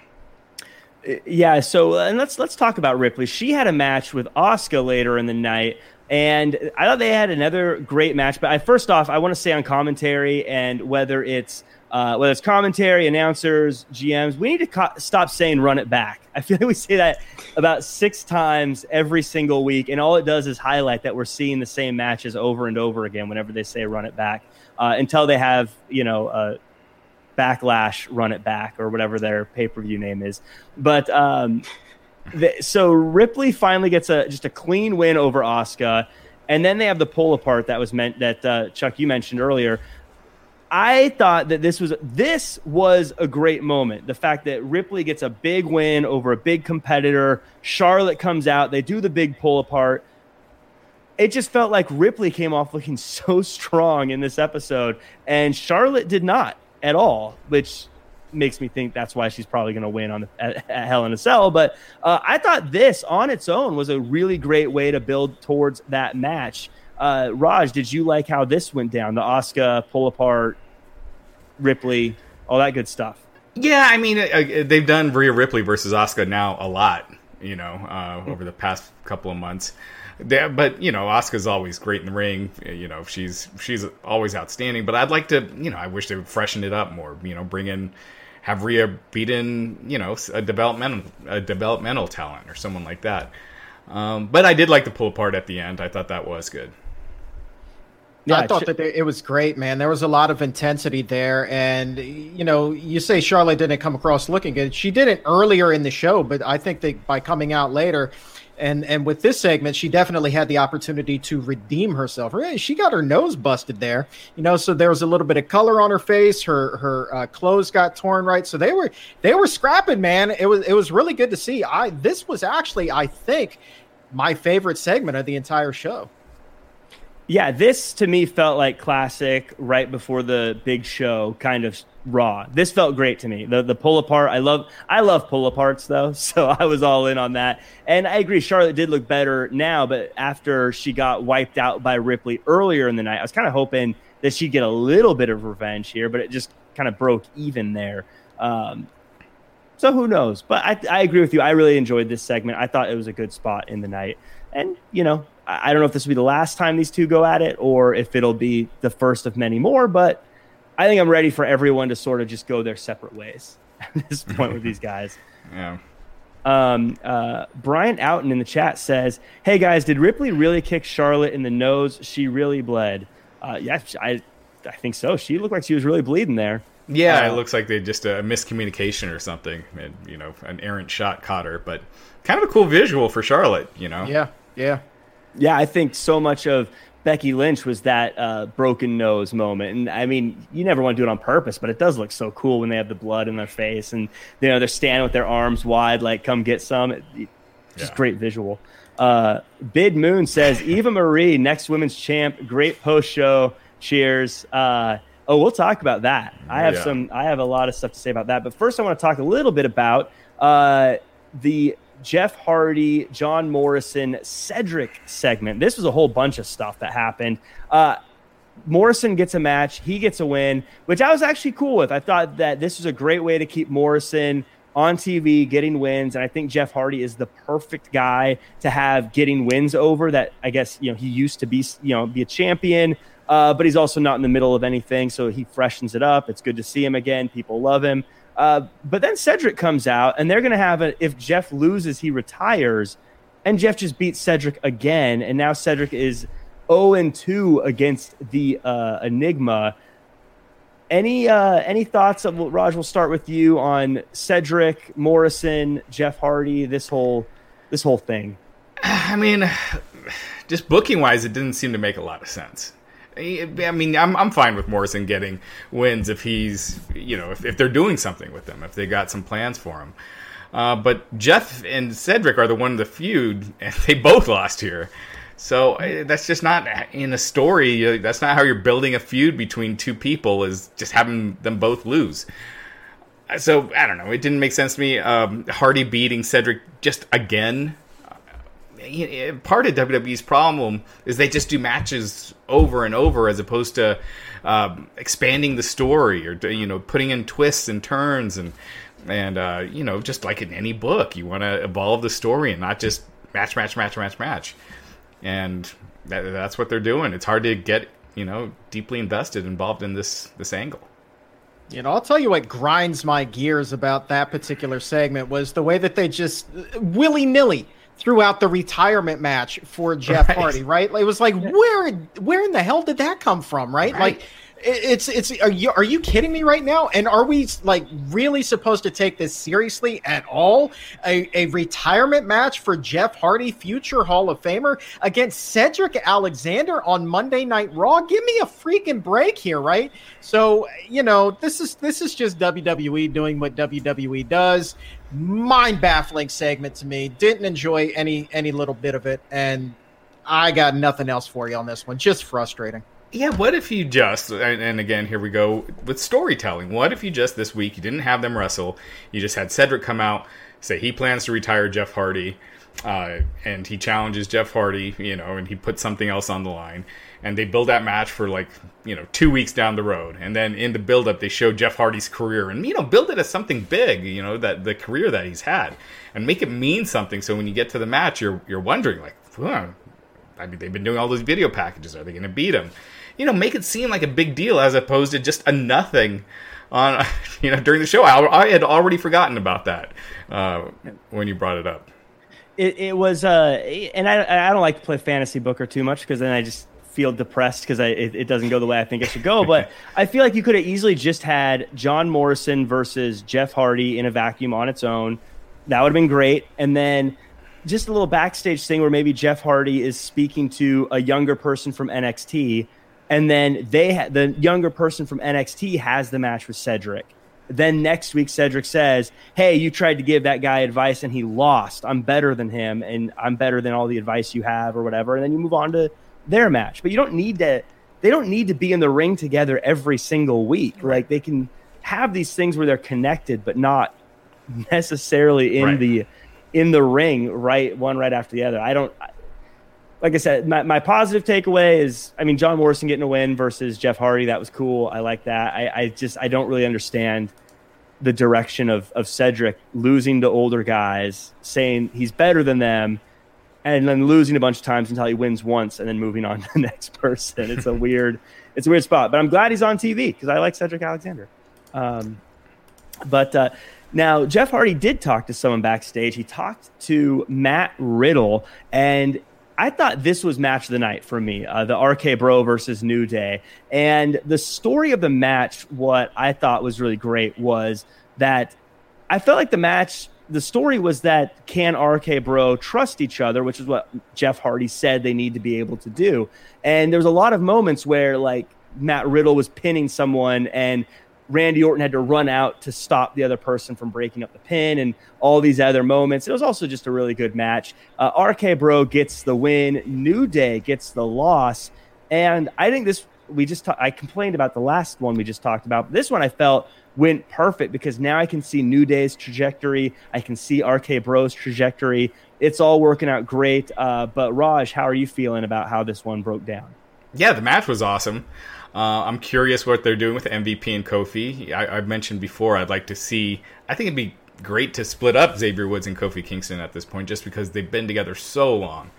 Yeah. So and let's let's talk about Ripley. She had a match with Asuka later in the night. And I thought they had another great match. But I, first off, I want to say on commentary and whether it's uh, whether it's commentary, announcers, GMs, we need to co- stop saying run it back. I feel like we say that about six times every single week, and all it does is highlight that we're seeing the same matches over and over again whenever they say run it back uh, until they have, you know, uh, backlash run it back or whatever their pay per view name is. But um, the, so Ripley finally gets a just a clean win over Asuka. And then they have the pull apart that was meant that uh, Chuck you mentioned earlier, I thought that this was this was a great moment. The fact that Ripley gets a big win over a big competitor, Charlotte comes out, they do the big pull apart. It just felt like Ripley came off looking so strong in this episode, and Charlotte did not at all, which makes me think that's why she's probably going to win on the, at, at, Hell in a Cell. But uh, I thought this on its own was a really great way to build towards that match. Uh, Raj, did you like how this went down? The Asuka pull apart, Ripley, all that good stuff. Yeah, I mean, uh, they've done Rhea Ripley versus Asuka now a lot, you know, uh, over the past couple of months. But you know, Asuka's always great in the ring. You know, she's she's always outstanding. But I'd like to, you know, I wish they would freshen it up more. You know, bring in have Rhea beat in, you know, a developmental a developmental talent or someone like that. Um, but I did like the pull apart at the end. I thought that was good. Yeah, I thought that it was great, man. There was a lot of intensity there, and you know, you say Charlotte didn't come across looking good. She didn't earlier in the show, but I think that by coming out later, and and with this segment, she definitely had the opportunity to redeem herself. She got her nose busted there, you know. So there was a little bit of color on her face. Her her uh, clothes got torn right. So they were they were scrapping, man. It was it was really good to see. I this was actually I think my favorite segment of the entire show. Yeah, this to me felt like classic right before the big show kind of raw. This felt great to me. The the pull apart, I love I love pull aparts though, so I was all in on that. And I agree Charlotte did look better now, but after she got wiped out by Ripley earlier in the night, I was kind of hoping that she'd get a little bit of revenge here, but it just kind of broke even there. Um, so who knows? But I, I agree with you. I really enjoyed this segment. I thought it was a good spot in the night. And, you know, I, I don't know if this will be the last time these two go at it or if it'll be the first of many more, but I think I'm ready for everyone to sort of just go their separate ways at this point with these guys. Yeah. Um, uh, Brian Outen in the chat says, "Hey guys, did Ripley really kick Charlotte in the nose? She really bled. Uh, yeah, I, I think so. She looked like she was really bleeding there. Yeah, Uh, it looks like they just a miscommunication or something, and you know, an errant shot caught her. But kind of a cool visual for Charlotte, you know. Yeah, yeah. Yeah, I think so much of Becky Lynch was that uh, broken nose moment, and I mean, you never want to do it on purpose, but it does look so cool when they have the blood in their face, and you know they're standing with their arms wide, like "Come get some." It, it- just Yeah. great visual. Uh, Bid Moon says Eva Marie, next women's champ, great post show. Cheers. Uh, oh, we'll talk about that. I have Yeah. some. I have a lot of stuff to say about that, but first, I want to talk a little bit about uh, the Jeff Hardy, John Morrison, Cedric segment. This was a whole bunch of stuff that happened. Uh, Morrison gets a match, he gets a win, which I was actually cool with. I thought that this was a great way to keep Morrison on TV getting wins, and I think Jeff Hardy is the perfect guy to have getting wins over. That I guess you know he used to be you know be a champion, uh, but he's also not in the middle of anything, so he freshens it up. It's good to see him again. People love him. Uh, but then Cedric comes out, and they're going to have a if Jeff loses, he retires, and Jeff just beats Cedric again, and now Cedric is 0 and 2 against the uh, Enigma. Any uh, any thoughts? Of, Raj, we'll start with you on Cedric Morrison, Jeff Hardy, this whole this whole thing. I mean, just booking wise, it didn't seem to make a lot of sense. I mean, I'm I'm fine with Morrison getting wins if he's you know if, if they're doing something with him, if they got some plans for him. Uh, but Jeff and Cedric are the one of the feud, and they both lost here. So uh, that's just not in a story. uh, That's not how you're building a feud between two people. Is just having them both lose. So I don't know. It didn't make sense to me. Um, Hardy beating Cedric just again part of WWE's problem is they just do matches over and over as opposed to um, expanding the story or you know putting in twists and turns and and uh, you know just like in any book you want to evolve the story and not just match match match match match. And that, that's what they're doing. It's hard to get you know deeply invested involved in this this angle. You know, I'll tell you what grinds my gears about that particular segment was the way that they just willy nilly threw out the retirement match for Jeff Right. Hardy, right? It was like, where, where in the hell did that come from, right? Right. Like, it's, it's. Are you, are you kidding me right now? And are we like really supposed to take this seriously at all? A, a retirement match for Jeff Hardy, future Hall of Famer, against Cedric Alexander on Monday Night Raw? Give me a freaking break here, right? So you know, this is this is just WWE doing what WWE does. Mind baffling segment to me. Didn't enjoy any any little bit of it, and I got nothing else for you on this one. Just frustrating. Yeah, what if you just and, and again here we go with storytelling. What if you just this week you didn't have them wrestle, you just had Cedric come out say he plans to retire Jeff Hardy, uh, and he challenges Jeff Hardy, you know, and he puts something else on the line, and they build that match for like you know two weeks down the road, and then in the build up they show Jeff Hardy's career and you know build it as something big, you know that the career that he's had, and make it mean something. So when you get to the match, you're you're wondering like. Huh, I mean, they've been doing all those video packages. Are they going to beat him? You know, make it seem like a big deal as opposed to just a nothing on, you know, during the show. I, I had already forgotten about that uh, when you brought it up. It, it was, uh, and I, I don't like to play fantasy booker too much because then I just feel depressed because it, it doesn't go the way I think it should go. But I feel like you could have easily just had John Morrison versus Jeff Hardy in a vacuum on its own. That would have been great. And then just a little backstage thing where maybe Jeff Hardy is speaking to a younger person from NXT, and then they ha- the younger person from NXT has the match with Cedric. Then next week, Cedric says, "Hey, you tried to give that guy advice and he lost. I'm better than him, and I'm better than all the advice you have, or whatever." And then you move on to their match. But you don't need to. They don't need to be in the ring together every single week. Right. Like they can have these things where they're connected, but not necessarily in Right. the in the ring right one right after the other. I don't. Like I said, my, my positive takeaway is, I mean, John Morrison getting a win versus Jeff Hardy. That was cool. I like that. I, I just I don't really understand the direction of of Cedric losing to older guys, saying he's better than them, and then losing a bunch of times until he wins once, and then moving on to the next person. It's a weird, it's a weird spot. But I'm glad he's on TV because I like Cedric Alexander. Um, but uh, now Jeff Hardy did talk to someone backstage. He talked to Matt Riddle, and I thought this was match of the night for me, uh, the RK Bro versus New Day. And the story of the match, what I thought was really great was that I felt like the match, the story was that can RK Bro trust each other, which is what Jeff Hardy said they need to be able to do. And there was a lot of moments where like Matt Riddle was pinning someone and Randy Orton had to run out to stop the other person from breaking up the pin and all these other moments. It was also just a really good match. Uh, RK Bro gets the win, New Day gets the loss. And I think this, we just, ta- I complained about the last one we just talked about. But this one I felt went perfect because now I can see New Day's trajectory. I can see RK Bro's trajectory. It's all working out great. Uh, but Raj, how are you feeling about how this one broke down? Yeah, the match was awesome. Uh, I'm curious what they're doing with MVP and Kofi. I, I've mentioned before I'd like to see. I think it'd be great to split up Xavier Woods and Kofi Kingston at this point, just because they've been together so long.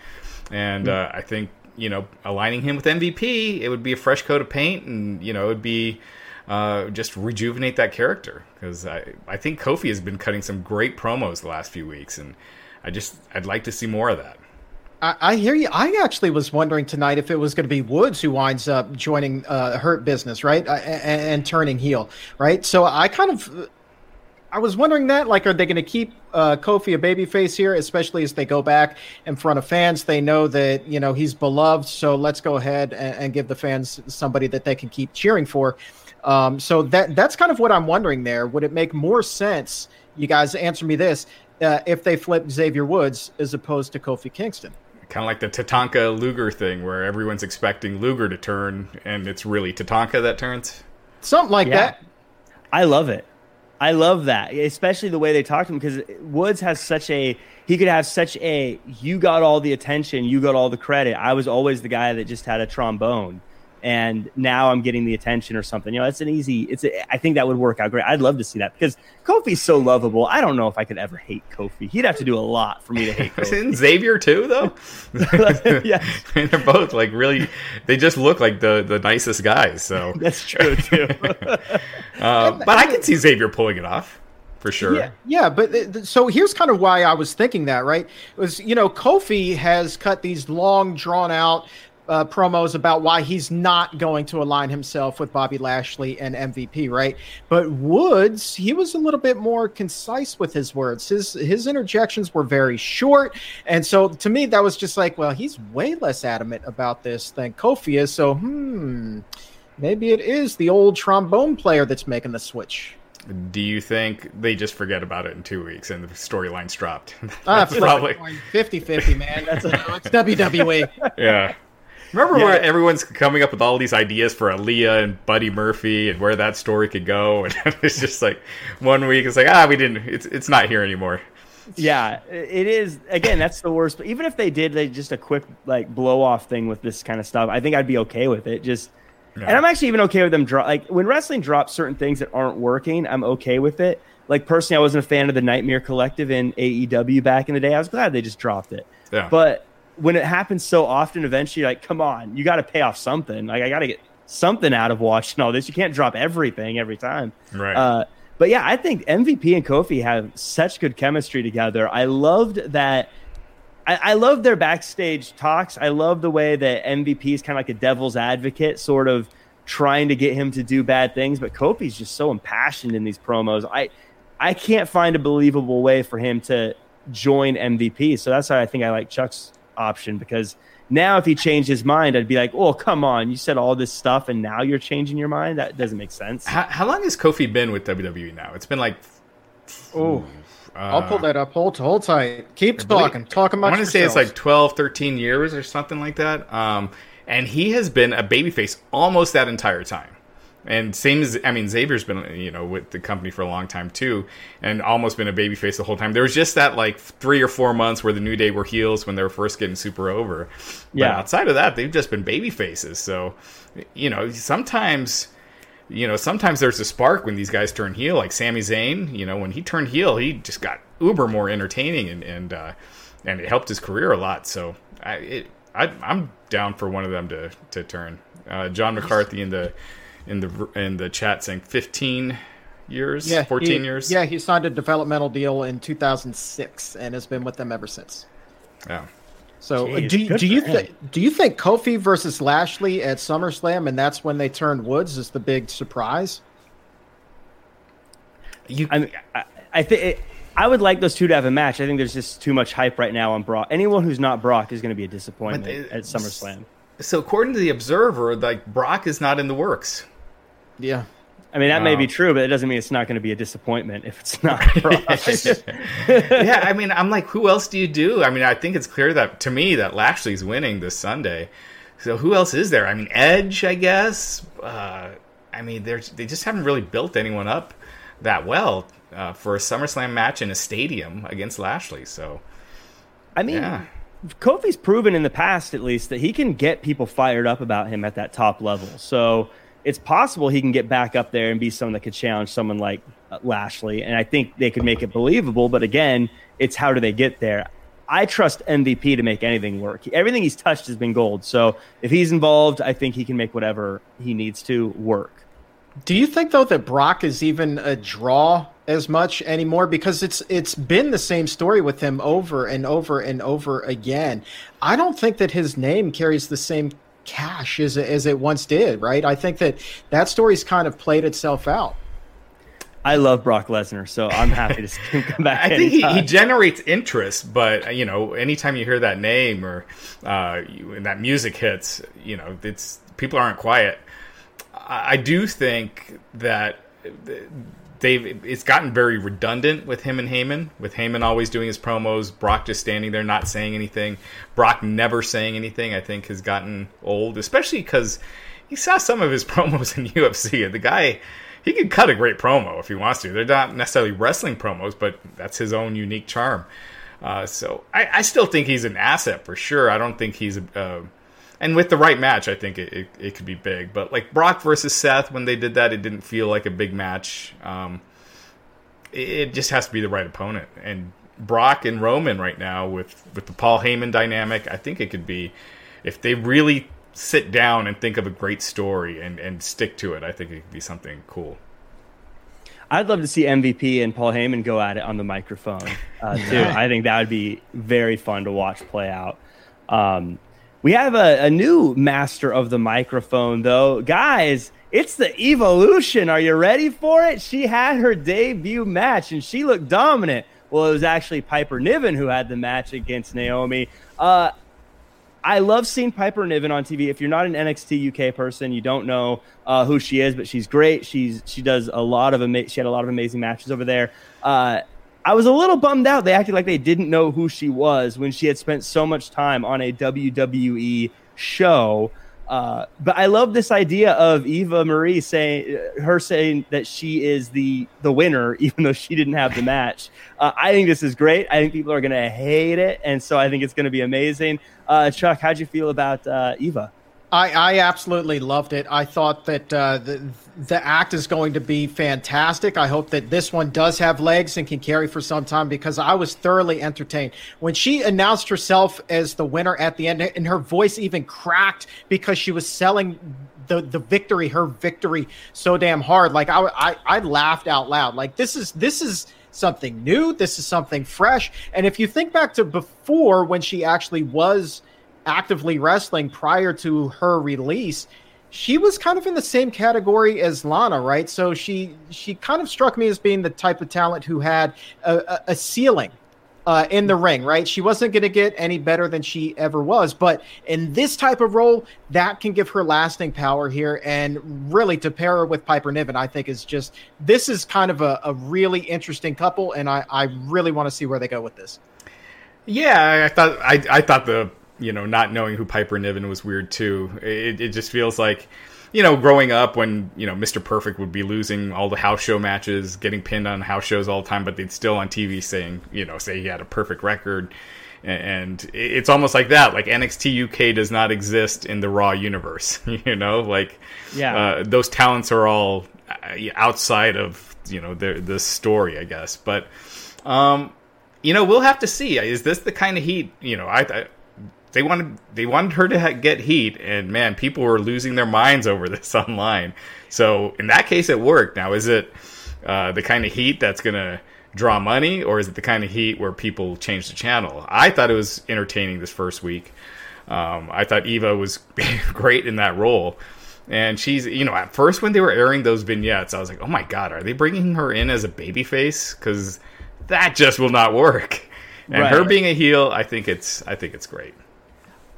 And uh, I think you know aligning him with MVP, it would be a fresh coat of paint, and you know it would be uh, just rejuvenate that character because I I think Kofi has been cutting some great promos the last few weeks, and I just I'd like to see more of that. I, I hear you. I actually was wondering tonight if it was going to be Woods who winds up joining uh, Hurt Business, right, uh, and, and turning heel, right. So I kind of, I was wondering that, like, are they going to keep uh, Kofi a babyface here, especially as they go back in front of fans? They know that you know he's beloved, so let's go ahead and, and give the fans somebody that they can keep cheering for. Um, so that that's kind of what I'm wondering there. Would it make more sense? You guys answer me this: uh, if they flip Xavier Woods as opposed to Kofi Kingston. kind of like the Tatanka Luger thing, where everyone's expecting Luger to turn, and it's really Tatanka that turns. Something like Yeah. that. I love it. I love that, especially the way they talk to him because Woods has such a he could have such a you got all the attention, you got all the credit. I was always the guy that just had a trombone, and now I'm getting the attention or something. You know, it's an easy. It's a, I think that would work out great. I'd love to see that because Kofi's so lovable. I don't know if I could ever hate Kofi. He'd have to do a lot for me to hate Kofi. Isn't Xavier too, though? Yeah. And they're both like really. They just look like the the nicest guys. So, That's true too. uh, but I can see Xavier pulling it off for sure. Yeah, yeah, but th- th- so here's kind of why I was thinking that, right? It was you know Kofi has cut these long, drawn out uh, promos about why he's not going to align himself with Bobby Lashley and MVP, right? But Woods, he was a little bit more concise with his words. His his interjections were very short, and so to me that was just like, well, he's way less adamant about this than Kofi is. So, hmm, maybe it is the old trombone player that's making the switch. Do you think they just forget about it in two weeks and the storyline's dropped? Ah, That's probably 50 50, man. That's a, it's. WWE. yeah. Remember Yeah. where everyone's coming up with all these ideas for Aalyah and Buddy Murphy and where that story could go, and it's just like one week it's like ah we didn't it's it's not here anymore. Yeah, it is. Again, that's the worst. But even if they did like, just a quick like blow off thing with this kind of stuff, I think I'd be okay with it. Just, and I'm actually even okay with them drop like when wrestling drops certain things that aren't working. I'm okay with it. Like personally, I wasn't a fan of the Nightmare Collective in AEW back in the day. I was glad they just dropped it. Yeah. But when it happens so often, eventually, like, come on, you got to pay off something. Like I got to get something out of watching all this. You can't drop everything every time. Right. Uh, but yeah, I think MVP and Kofi have such good chemistry together. I loved that. I, I love their backstage talks. I love the way that MVP is kind of like a devil's advocate, sort of trying to get him to do bad things. But Kofi's just so impassioned in these promos. I I can't find a believable way for him to join MVP. So that's why I think I like Chuck's option because now if he changed his mind, I'd be like, oh come on, you said all this stuff and now you're changing your mind. That doesn't make sense. how, how long has Kofi been with WWE now? It's been like Oh, uh, I'll pull that up. Hold, hold tight. Keep I believe- talking. Talk I about want to say it's like 12, 13 years or something like that. Um, and he has been a babyface almost that entire time. And same as I mean Xavier's been you know with the company for a long time too, and almost been a babyface the whole time. There was just that like three or four months where the New Day were heels when they were first getting super over. But Yeah. outside of that, they've just been baby faces. So you know sometimes you know, sometimes there's a spark when these guys turn heel, like Sami Zayn. You know, when he turned heel, he just got uber more entertaining, and and uh, and it helped his career a lot. So I, it, I I'm down for one of them to to turn. Uh, John McCarthy in the in the in the chat saying 15 years, Yeah, 14 he- years. Yeah, he signed a developmental deal in 2006 and has been with them ever since. yeah. So, uh, Jeez, do, do you for him. think do you think Kofi versus Lashley at SummerSlam, and that's when they turned Woods, is the big surprise? You, I mean, I, I think I would like those two to have a match. I think there's just too much hype right now on Brock. Anyone who's not Brock is going to be a disappointment But it- at SummerSlam. so according to the Observer, like Brock is not in the works. Yeah. I mean, that may be true, but it doesn't mean it's not going to be a disappointment if it's not yeah, I mean, I'm like, who else do you do? I mean, I think it's clear that to me that Lashley's winning this Sunday. So who else is there? I mean, Edge, I guess. Uh, I mean, there's they just haven't really built anyone up that well uh, for a SummerSlam match in a stadium against Lashley. So I mean, yeah, Kofi's proven in the past, at least, that he can get people fired up about him at that top level. So it's possible he can get back up there and be someone that could challenge someone like uh, Lashley. And I think they could make it believable. But again, it's how do they get there? I trust MVP to make anything work. Everything he's touched has been gold. So if he's involved, I think he can make whatever he needs to work. Do you think though that Brock is even a draw as much anymore? Because it's it's been the same story with him over and over and over again. I don't think that his name carries the same cash as it, as it once did. Right? I think that that story's kind of played itself out. I love Brock Lesnar, so I'm happy to see him come back. I think he, he generates interest, but uh, you know, anytime you hear that name or uh, you, and that music hits, you know, it's people aren't quiet. I, I do think that they've it's gotten very redundant with him and Heyman. With Heyman always doing his promos, Brock just standing there not saying anything, Brock never saying anything. I think has gotten old, especially because you saw some of his promos in UFC. The guy he can cut a great promo if he wants to. They're not necessarily wrestling promos, but that's his own unique charm. Uh, so I, I still think he's an asset for sure. I don't think he's a. Uh, and with the right match, I think it, it, it could be big. But like Brock versus Seth, when they did that, it didn't feel like a big match. Um, it, it just has to be the right opponent. And Brock and Roman right now with with the Paul Heyman dynamic, I think it could be if they really sit down and think of a great story and, and stick to it. I think it could be something cool. I'd love to see MVP and Paul Heyman go at it on the microphone uh, too. I think that would be very fun to watch play out. Um, we have a, a new master of the microphone, though, guys. It's the Evolution. Are you ready for it? She had her debut match and she looked dominant. Well, it was actually Piper Niven who had the match against Naomi. Uh, I love seeing Piper Niven on TV. If you're not an NXT UK person, you don't know uh, who she is, but she's great. She's she does a lot of ama- she had a lot of amazing matches over there. Uh, I was a little bummed out. They acted like they didn't know who she was when she had spent so much time on a WWE show. Uh, but I love this idea of Eva Marie saying her saying that she is the the winner, even though she didn't have the match. Uh, I think this is great. I think people are going to hate it, and so I think it's going to be amazing. Uh, Chuck, how'd you feel about uh, Eva? I, I absolutely loved it. I thought that uh, the the act is going to be fantastic. I hope that this one does have legs and can carry for some time because I was thoroughly entertained when she announced herself as the winner at the end, and her voice even cracked because she was selling the the victory, her victory, so damn hard. Like I I, I laughed out loud. Like this is this is something new. This is something fresh. And if you think back to before when she actually was actively wrestling prior to her release, she was kind of in the same category as Lana, right? So she she kind of struck me as being the type of talent who had a, a, ceiling uh, in the ring, right? She wasn't going to get any better than she ever was, but in this type of role, that can give her lasting power here. And really, to pair her with Piper Niven, I think is just this is kind of a, a really interesting couple, and I, I really want to see where they go with this. Yeah, I thought I, I thought the you know, not knowing who Piper Niven was weird too. It, it just feels like, you know, growing up when you know Mr. Perfect would be losing all the house show matches, getting pinned on house shows all the time, but they'd still on TV saying, you know, say he had a perfect record. And it's almost like that. Like NXT UK does not exist in the Raw universe. You know, like yeah, uh, those talents are all uh, outside of you know the the story, I guess. But um, you know, we'll have to see. Is this the kind of heat? You know, I, I they wanted they wanted her to ha- get heat, and man, people were losing their minds over this online. So in that case, it worked. Now, is it uh, the kind of heat that's gonna draw money, or is it the kind of heat where people change the channel? I thought it was entertaining this first week. Um, I thought Eva was great in that role. And she's, you know, at first when they were airing those vignettes, I was like, oh my God, are they bringing her in as a babyface? Because that just will not work. And right. her being a heel, I think it's, I think it's great.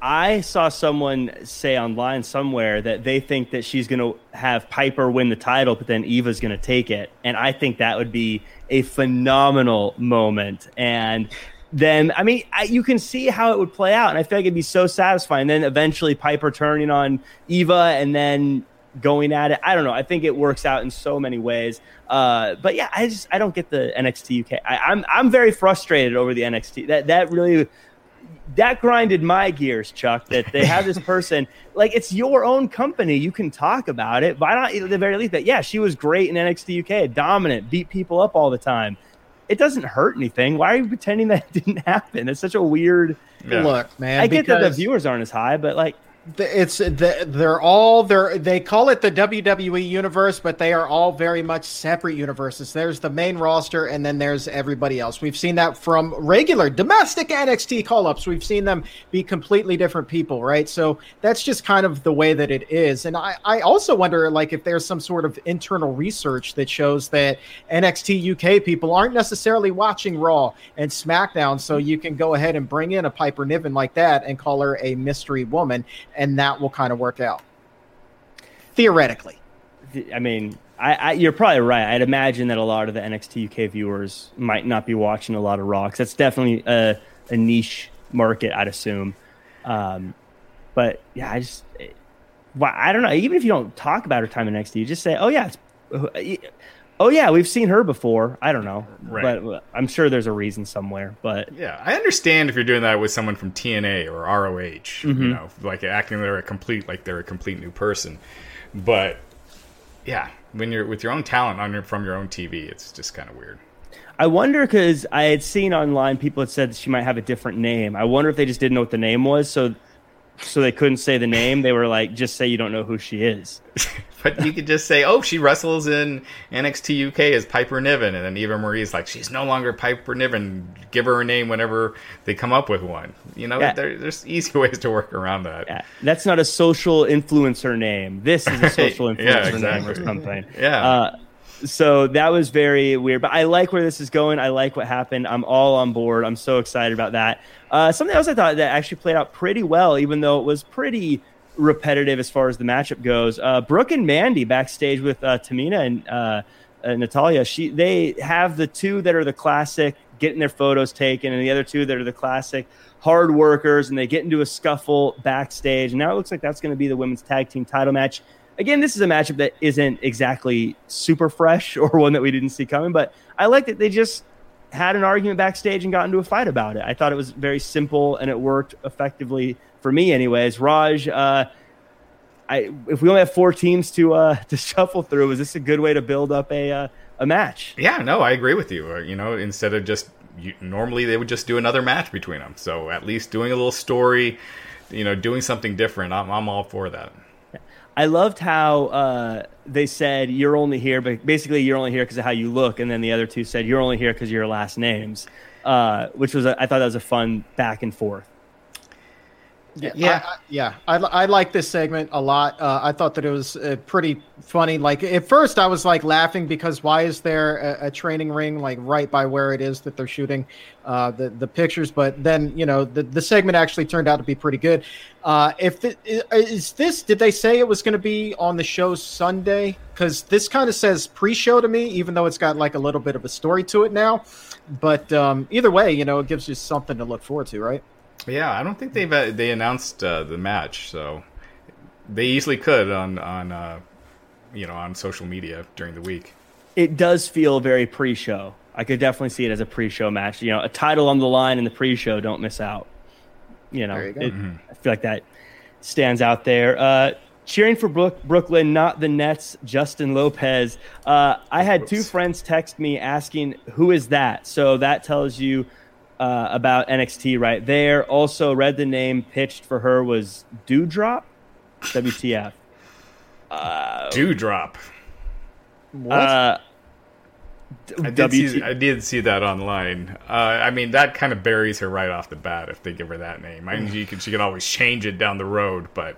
I saw someone say online somewhere that they think that she's going to have Piper win the title, but then Eva's going to take it. And I think that would be a phenomenal moment. And then, I mean, I, you can see how it would play out. And I feel like it'd be so satisfying. Then eventually Piper turning on Eva and then going at it. I don't know. I think it works out in so many ways. Uh, but yeah, I just I don't get the NXT UK. I, I'm I'm very frustrated over the NXT. That that really that grinded my gears, Chuck. That they have this person like it's your own company. You can talk about it. Why not at the very least that yeah, she was great in NXT UK, dominant, beat people up all the time. It doesn't hurt anything. Why are you pretending that didn't happen? It's such a weird yeah. look, man. I get that the viewers aren't as high, but like it's they're all they're they call it the WWE universe, but they are all very much separate universes. There's the main roster, and then there's everybody else. We've seen that from regular domestic NXT call ups. We've seen them be completely different people, right? So that's just kind of the way that it is. And I, I also wonder, like, if there's some sort of internal research that shows that NXT UK people aren't necessarily watching Raw and SmackDown, so you can go ahead and bring in a Piper Niven like that and call her a mystery woman and that will kind of work out theoretically. I mean, I, I, you're probably right. I'd imagine that a lot of the NXT UK viewers might not be watching a lot of Raw. That's definitely a, a, niche market, I'd assume. Um, but yeah, I just, well, I don't know. Even if you don't talk about her time in NXT, you just say, "Oh yeah, oh yeah, we've seen her before. I don't know, right. but I'm sure there's a reason somewhere. But yeah, I understand if you're doing that with someone from TNA or ROH, mm-hmm. you know, like acting they're a complete like they're a complete new person. But yeah, when you're with your own talent on your, from your own TV, it's just kind of weird. I wonder because I had seen online people had said she might have a different name. I wonder if they just didn't know what the name was, so so they couldn't say the name. They were like, just say you don't know who she is. but you could just say, oh, she wrestles in NXT UK as Piper Niven. And then Eva Marie's like, she's no longer Piper Niven. Give her a name whenever they come up with one. You know, yeah. there, there's easy ways to work around that. Yeah. That's not a social influencer name. This is a social influencer yeah, exactly. name or something. Yeah. Uh, so that was very weird. But I like where this is going. I like what happened. I'm all on board. I'm so excited about that. Uh, something else I thought that actually played out pretty well, even though it was pretty repetitive as far as the matchup goes. Uh, Brooke and Mandy backstage with uh, Tamina and uh, uh, Natalya. She they have the two that are the classic getting their photos taken, and the other two that are the classic hard workers, and they get into a scuffle backstage. And now it looks like that's going to be the women's tag team title match again, this is a matchup that isn't exactly super fresh or one that we didn't see coming, but I like that they just had an argument backstage and got into a fight about it. I thought it was very simple and it worked effectively for me, anyways. Raj, uh, I, if we only have four teams to uh, to shuffle through, is this a good way to build up a uh, a match? Yeah, no, I agree with you. You know, instead of just you, normally they would just do another match between them. So at least doing a little story, you know, doing something different. I'm I'm all for that. I loved how uh, they said you're only here, but basically you're only here because of how you look, and then the other two said you're only here because of your last names, uh, which was a, I thought that was a fun back and forth. Yeah, yeah, I, yeah. I, I like this segment a lot. Uh, I thought that it was uh, pretty funny. Like at first, I was like laughing because why is there a, a, training ring like right by where it is that they're shooting uh, the the pictures? But then you know the the segment actually turned out to be pretty good. Uh, if the, is this, did they say it was going to be on the show Sunday? Because this kind of says pre-show to me, even though it's got like a little bit of a story to it now. But um, either way, you know, it gives you something to look forward to, right? Yeah, I don't think they've uh, they announced uh, the match, so they easily could on on uh, you know on social media during the week. It does feel very pre-show. I could definitely see it as a pre-show match. You know, a title on the line in the pre-show. Don't miss out. You know, There you go. it, I feel like that stands out there. Uh, cheering for Brook, Brooklyn, not the Nets. Justin Lopez. Uh, I had two friends text me asking, "Who is that?" So that tells you uh, about NXT right there. Also, read the name pitched for her was Doudrop. WTF? Doudrop. What? Uh, I did, see, I did see that online. Uh, I mean, that kind of buries her right off the bat if they give her that name. I mean, she can, she can always change it down the road, but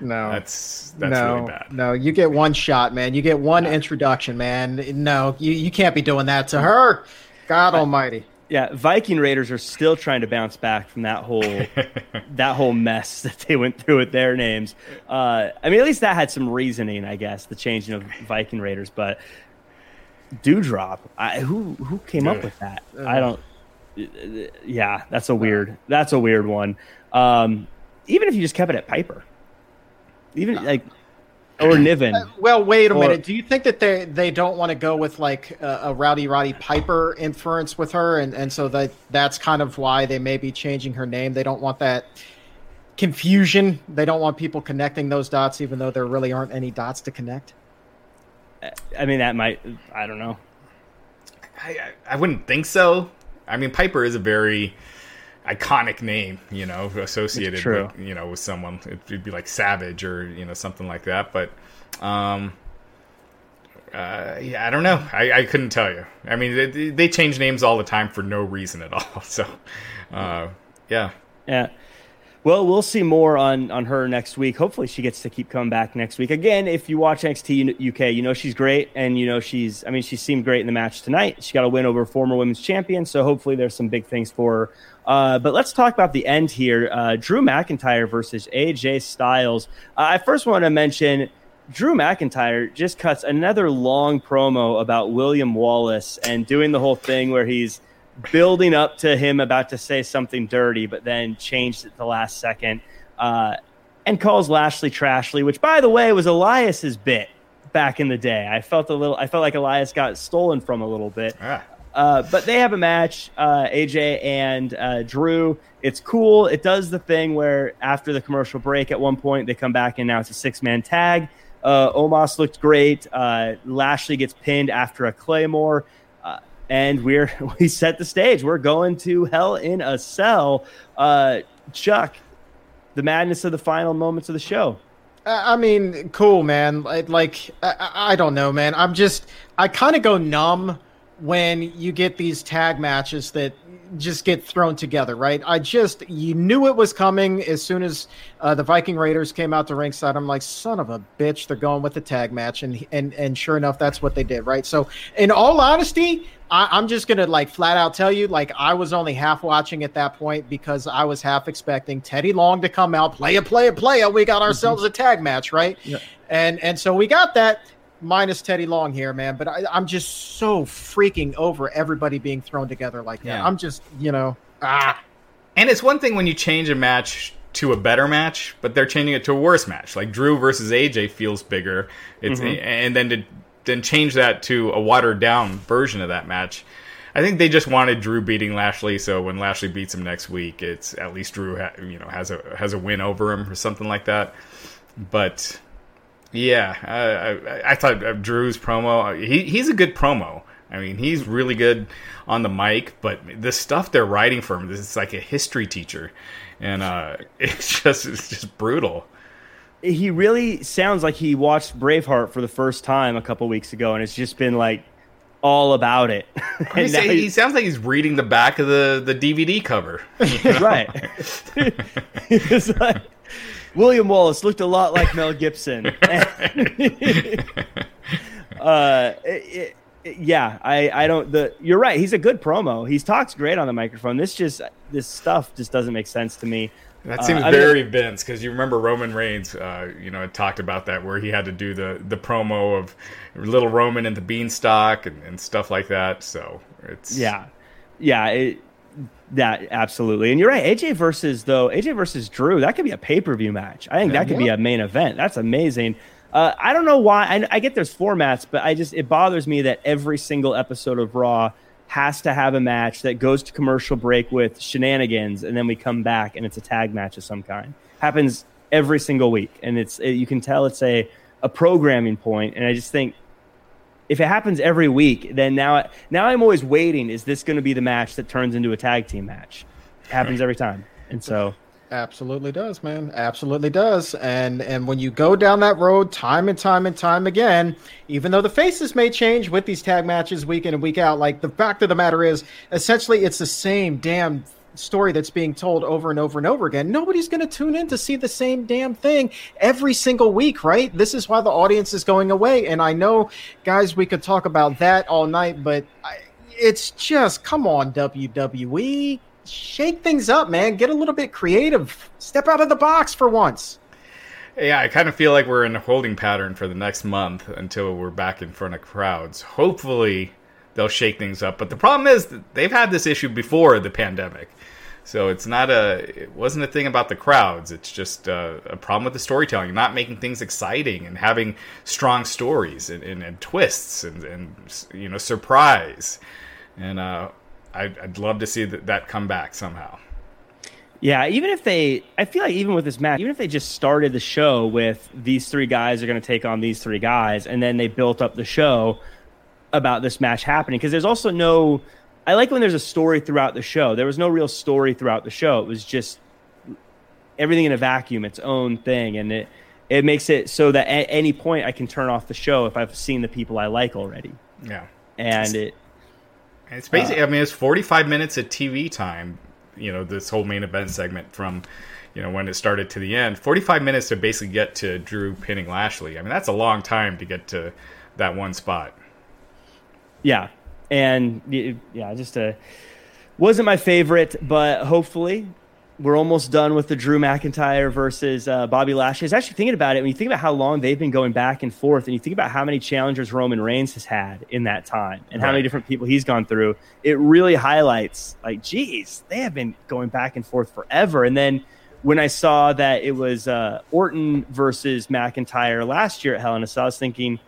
no. that's that's no, really bad. no, you get one shot, man. You get one introduction, man. No, you, you can't be doing that to her. God Almighty. Yeah, Viking Raiders are still trying to bounce back from that whole that whole mess that they went through with their names. Uh, I mean, at least that had some reasoning, I guess, the changing of Viking Raiders. But Doudrop, I, who who came up with that? I don't. Yeah, that's a weird. That's a weird one. Um, even if you just kept it at Piper, even like or Niven. Uh, well, wait a Or- minute. Do you think that they they don't want to go with like a, a Rowdy Roddy Piper inference with her, and and so that that's kind of why they may be changing her name. They don't want that confusion. They don't want people connecting those dots, even though there really aren't any dots to connect. I mean, that might. I don't know. I, I, I wouldn't think so. I mean, Piper is a very iconic name, you know, associated with you know with someone. It'd be like Savage or you know something like that. But um, uh, yeah, I don't know. I, I couldn't tell you. I mean, they, they change names all the time for no reason at all. So, uh, yeah. Yeah. Well, we'll see more on on her next week. Hopefully, she gets to keep coming back next week. Again, if you watch NXT UK, you know she's great, and you know she's. I mean, she seemed great in the match tonight. She got a win over former women's champion, so hopefully there's some big things for her. Uh, but let's talk about the end here. Uh, Drew McIntyre versus AJ Styles. Uh, I first want to mention Drew McIntyre just cuts another long promo about William Wallace and doing the whole thing where he's building up to him about to say something dirty, but then changed at the last second uh, and calls Lashley Trashly, which, by the way, was Elias's bit back in the day. I felt a little, I felt like Elias got stolen from a little bit. Ah. Uh, but they have a match, uh, AJ and uh, Drew. It's cool. It does the thing where after the commercial break, at one point they come back and now it's a six man tag. Uh, Omos looked great. Uh, Lashley gets pinned after a claymore, and we're we set the stage. We're going to Hell in a Cell. Uh, Chuck, the madness of the final moments of the show. I mean, cool, man. Like, I, I don't know, man. I'm just, I kind of go numb when you get these tag matches that just get thrown together, right? I just, you knew it was coming as soon as uh, the Viking Raiders came out to ringside. I'm like, son of a bitch, they're going with the tag match, and and and sure enough, that's what they did, right? So, in all honesty, I, I'm just gonna like flat out tell you, like I was only half watching at that point because I was half expecting Teddy Long to come out, play it, play it, play. We got ourselves a tag match, right? Yeah. And and so we got that minus Teddy Long here, man. But I, I'm just so freaking over everybody being thrown together like that. I'm just, you know, ah. And it's one thing when you change a match to a better match, but they're changing it to a worse match. Like Drew versus AJ feels bigger. It's and then to then change that to a watered down version of that match. I think they just wanted Drew beating Lashley, so when Lashley beats him next week, it's at least Drew ha- you know has a has a win over him or something like that. But yeah, I, I, I thought uh, Drew's promo. He he's a good promo. I mean, he's really good on the mic, but the stuff they're writing for him, this is like a history teacher, and uh, it's just it's just brutal. he really sounds like he watched Braveheart for the first time a couple weeks ago, and it's just been like all about it. He, say- he he- sounds like he's reading the back of the, the DVD cover. right. it's like William Wallace looked a lot like Mel Gibson. uh, it- it- yeah, I, I don't. The you're right. He's a good promo. He talks great on the microphone. This just this stuff just doesn't make sense to me. That Uh, seems mean- very Vince because you remember Roman Reigns, uh, you know, had talked about that where he had to do the the promo of little Roman and the beanstalk and, and stuff like that. So it's Yeah, yeah. It, That absolutely, and you're right. AJ versus though AJ versus Drew, that could be a pay per view match. I think that could be a main event. That's amazing. Uh, I don't know why. I, I get there's formats, but I just it bothers me that every single episode of Raw has to have a match that goes to commercial break with shenanigans, and then we come back and it's a tag match of some kind. Happens every single week, and it's it, you can tell it's a a programming point, and I just think if it happens every week, then now now I'm always waiting. Is this going to be the match that turns into a tag team match? It happens every time, and so absolutely does, man. Absolutely does. And and when you go down that road time and time and time again, even though the faces may change with these tag matches week in and week out, like the fact of the matter is, essentially, it's the same damn story that's being told over and over and over again. Nobody's going to tune in to see the same damn thing every single week, right? This is why the audience is going away. And I know, guys, we could talk about that all night, but I, it's just come on, WWE. Shake things up, man. Get a little bit creative. Step out of the box for once. Yeah, I kind of feel like we're in a holding pattern for the next month until we're back in front of crowds. Hopefully, they'll shake things up. But the problem is they've had this issue before the pandemic. So it's not a, it wasn't a thing about the crowds. It's just a, a problem with the storytelling, not making things exciting and having strong stories and, and, and twists and, and, you know, surprise. And uh, I'd, I'd love to see that, that come back somehow. Yeah, even if they, I feel like even with this match, even if they just started the show with these three guys are going to take on these three guys, and then they built up the show about this match happening, because there's also no I like when there's a story throughout the show. There was no real story throughout the show. It was just everything in a vacuum, its own thing, and it it makes it so that at any point I can turn off the show if I've seen the people I like already. Yeah, and it's, it. It's basically. Uh, I mean, it's 45 minutes of TV time. You know, this whole main event segment from you know when it started to the end 45 minutes to basically get to drew pinning lashley i mean that's a long time to get to that one spot yeah and yeah, just a wasn't my favorite, but hopefully we're almost done with the Drew McIntyre versus uh, Bobby Lashley. I was actually thinking about it when you think about how long they've been going back and forth, and you think about how many challengers Roman Reigns has had in that time, and right. how many different people he's gone through. It really highlights, like, geez, they have been going back and forth forever. And then when I saw that it was uh, Orton versus McIntyre last year at Hell in a Cell, I was thinking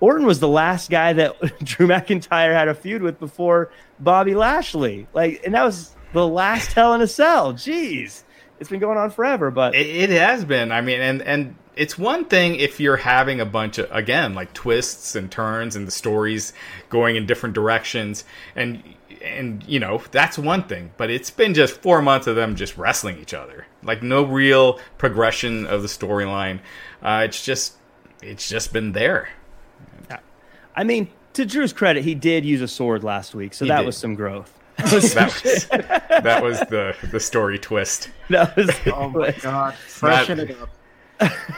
Orton was the last guy that Drew McIntyre had a feud with before Bobby Lashley. Like, and that was the last Hell in a Cell. Jeez, it's been going on forever. But it, it has been. I mean, and and it's one thing if you're having a bunch of again like twists and turns and the stories going in different directions and and you know that's one thing but it's been just four months of them just wrestling each other like no real progression of the storyline uh, it's just it's just been there I mean, to Drew's credit, he did use a sword last week, so he that did. was some growth. that, was, that was the the story twist. That was oh my god, freshen not, it up.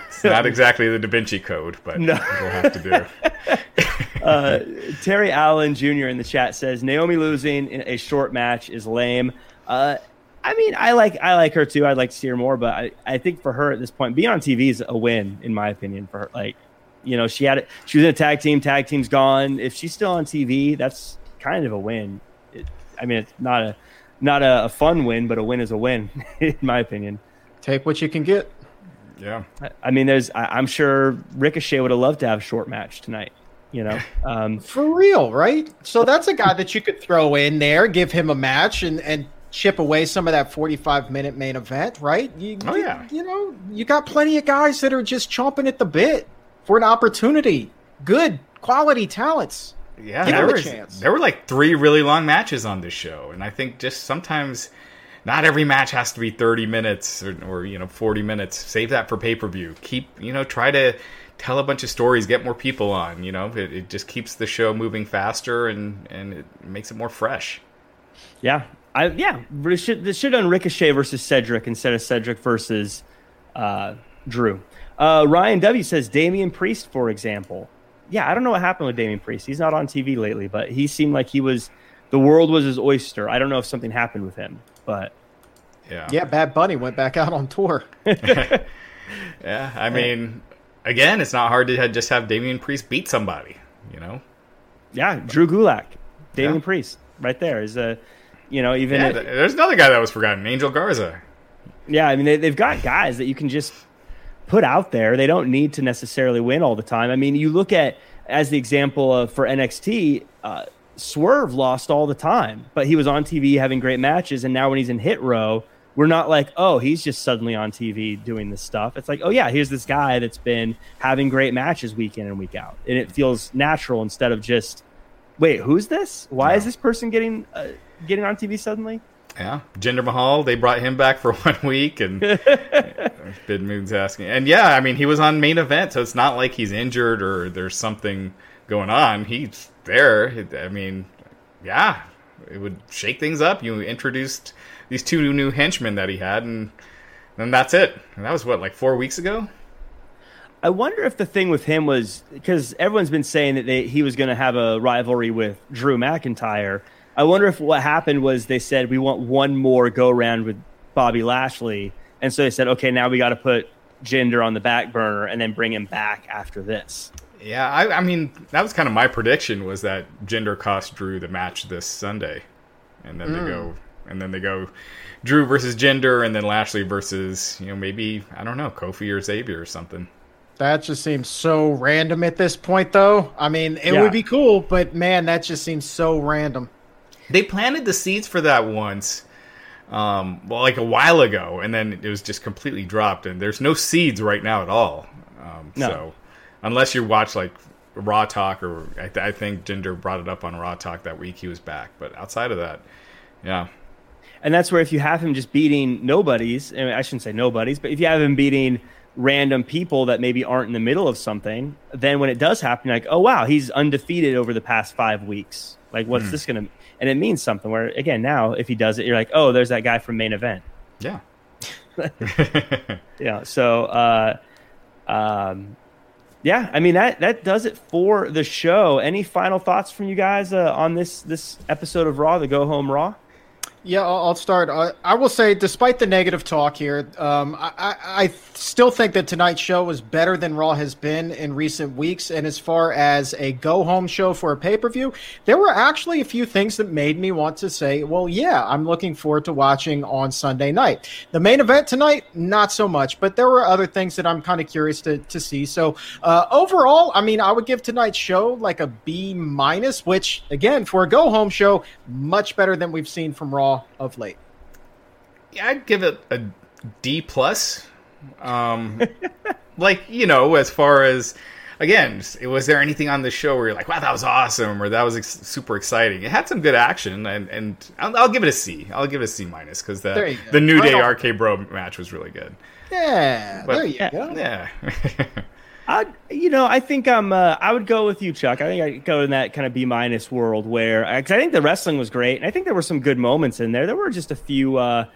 It's not exactly the Da Vinci Code, but no. we'll have to do. uh, Terry Allen Jr. in the chat says Naomi losing in a short match is lame. Uh, I mean, I like I like her too. I'd like to see her more, but I, I think for her at this point, being on TV is a win in my opinion. For her, like you know, she had it. She was in a tag team. Tag team's gone. If she's still on TV, that's kind of a win. It, I mean, it's not a not a, a, fun win, but a win is a win, in my opinion. Take what you can get. Yeah. I, I mean, there's. I, am sure Ricochet would have loved to have a short match tonight. You know, um, for real, right? So that's a guy that you could throw in there, give him a match, and and chip away some of that 45 minute main event, right? You, oh yeah. You, you know, you got plenty of guys that are just chomping at the bit for an opportunity. Good quality talents. Yeah, Give there was chance. there were like three really long matches on this show, and I think just sometimes not every match has to be 30 minutes or, or you know 40 minutes. Save that for pay per view. Keep you know try to tell a bunch of stories, get more people on. You know, it, it just keeps the show moving faster and and it makes it more fresh. Yeah, I yeah. This should this should have done Ricochet versus Cedric instead of Cedric versus uh, Drew. Uh, Ryan W says Damian Priest, for example. Yeah, I don't know what happened with Damian Priest. He's not on TV lately, but he seemed like he was the world was his oyster. I don't know if something happened with him, but yeah, yeah. Bad Bunny went back out on tour. yeah, I mean, again, it's not hard to just have Damian Priest beat somebody. You know. Yeah, Drew Gulak, Damian yeah. Priest, right there is a You know, even Yeah, it- there's another guy that was forgotten, Angel Garza. yeah, I mean they, they've got guys that you can just put out there. They don't need to necessarily win all the time. I mean, you look at as the example of for NXT, uh, Swerve lost all the time, but he was on TV having great matches, and now when he's in Hit Row, we're not like, oh, he's just suddenly on TV doing this stuff. It's like, oh yeah, here's this guy that's been having great matches week in and week out, and it feels natural instead of just, wait, who's this? Why is this person getting uh, getting on TV suddenly? Yeah, Jinder Mahal. They brought him back for one week, and Bid Moon's asking. And yeah, I mean, he was on main event, so it's not like he's injured or there's something going on. He's there. I mean, yeah, it would shake things up. You introduced these two new henchmen that he had, and then that's it. And that was what, like four weeks ago. I wonder if the thing with him was because everyone's been saying that they, he was going to have a rivalry with Drew McIntyre. I wonder if what happened was they said we want one more go round with Bobby Lashley, and so they said, okay, now we got to put Jinder on the back burner and then bring him back after this. Yeah, I, I mean, that was kind of my prediction was that Jinder cost Drew the match this Sunday, and then they hmm. go, and then they go, Drew versus Jinder, and then Lashley versus you know maybe I don't know Kofi or Xavier or something. That just seems so random at this point, though. I mean, it Yeah. would be cool, but man, that just seems so random. They planted the seeds for that once, um, well, like a while ago, and then it was just completely dropped, and there's no seeds right now at all. Um, No. So unless you watch like Raw Talk, or I, th- I think Jinder brought it up on Raw Talk that week he was back, but outside of that, yeah. And that's where if you have him just beating nobodies, I, mean, I shouldn't say nobodies, but if you have him beating random people that maybe aren't in the middle of something, then when it does happen, like, oh wow, he's undefeated over the past five weeks. Like, what's this gonna? And it means something. Where again, now if he does it, you're like, oh, there's that guy from main event. Yeah. Yeah. So, uh, um, yeah, I mean that that does it for the show. Any final thoughts from you guys uh, on this this episode of Raw, the Go Home Raw? Yeah, I'll start. I will say, despite the negative talk here, um, I, I, I still think that tonight's show was better than Raw has been in recent weeks. And as far as a go home show for a pay per view, there were actually a few things that made me want to say, well, yeah, I'm looking forward to watching on Sunday night. The main event tonight, not so much, but there were other things that I'm kind of curious to, to see. So uh, overall, I mean, I would give tonight's show like a B minus, which, again, for a go home show, much better than we've seen from Raw of late. Yeah, I'd give it a D plus. Um, like you know, as far as again, was there anything on the show where you're like, wow, that was awesome, or that was ex- super exciting? It had some good action, and and I'll, I'll give it a C. I'll give it a C minus because the the New Right Day on. RK Bro match was really good. Yeah, But- there you go. Yeah. I, you know, I think I'm. Uh, I would go with you, Chuck. I think I go in that kind of B minus world where, because I think the wrestling was great, and I think there were some good moments in there. There were just a few. Uh,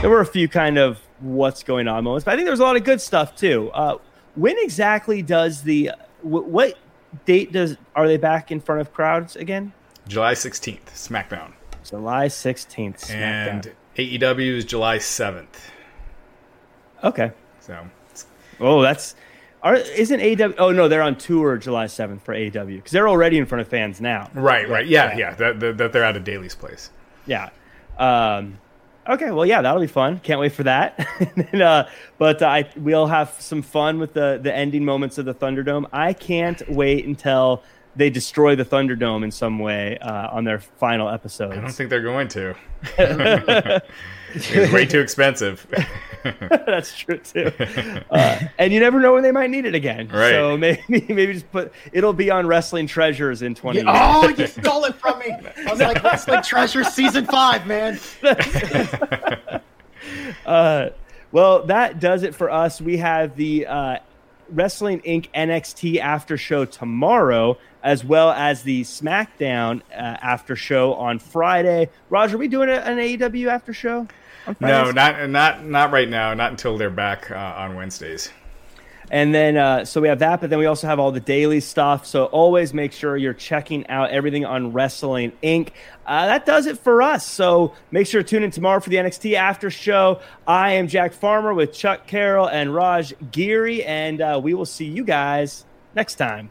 there were a few kind of what's going on moments, but I think there was a lot of good stuff too. Uh, when exactly does the wh- what date does are they back in front of crowds again? July 16th, SmackDown. July sixteenth. And AEW is July 7th. okay. So, Oh, that's. Are, isn't AEW? Oh no, they're on tour July seventh for AEW because they're already in front of fans now. right, right. Yeah, yeah. That, that, that they're at a Daily's place. Yeah. Um, okay. Well, yeah, that'll be fun. Can't wait for that. and, uh, but I we'll have some fun with the the ending moments of the Thunderdome. I can't wait until they destroy the Thunderdome in some way uh, on their final episode. I don't think they're going to. it's way too expensive. That's true too. Uh, and you never know when they might need it again. Right. So maybe maybe just put it'll be on Wrestling Treasures in twenty. years. Oh, you stole it from me. I was like, Wrestling Treasure season five, man. Uh, well, that does it for us. We have the uh, Wrestling Inc. NXT after show tomorrow, as well as the SmackDown uh, after show on Friday. Roger, are we doing a, an AEW after show? No, not not not right now. Not until they're back uh, on Wednesdays. And then, uh, so we have that, but then we also have all the daily stuff. So always make sure you're checking out everything on Wrestling Inc. Uh, that does it for us. So make sure to tune in tomorrow for the NXT After Show. I am Jack Farmer with Chuck Carroll and Raj Giri, and uh, we will see you guys next time.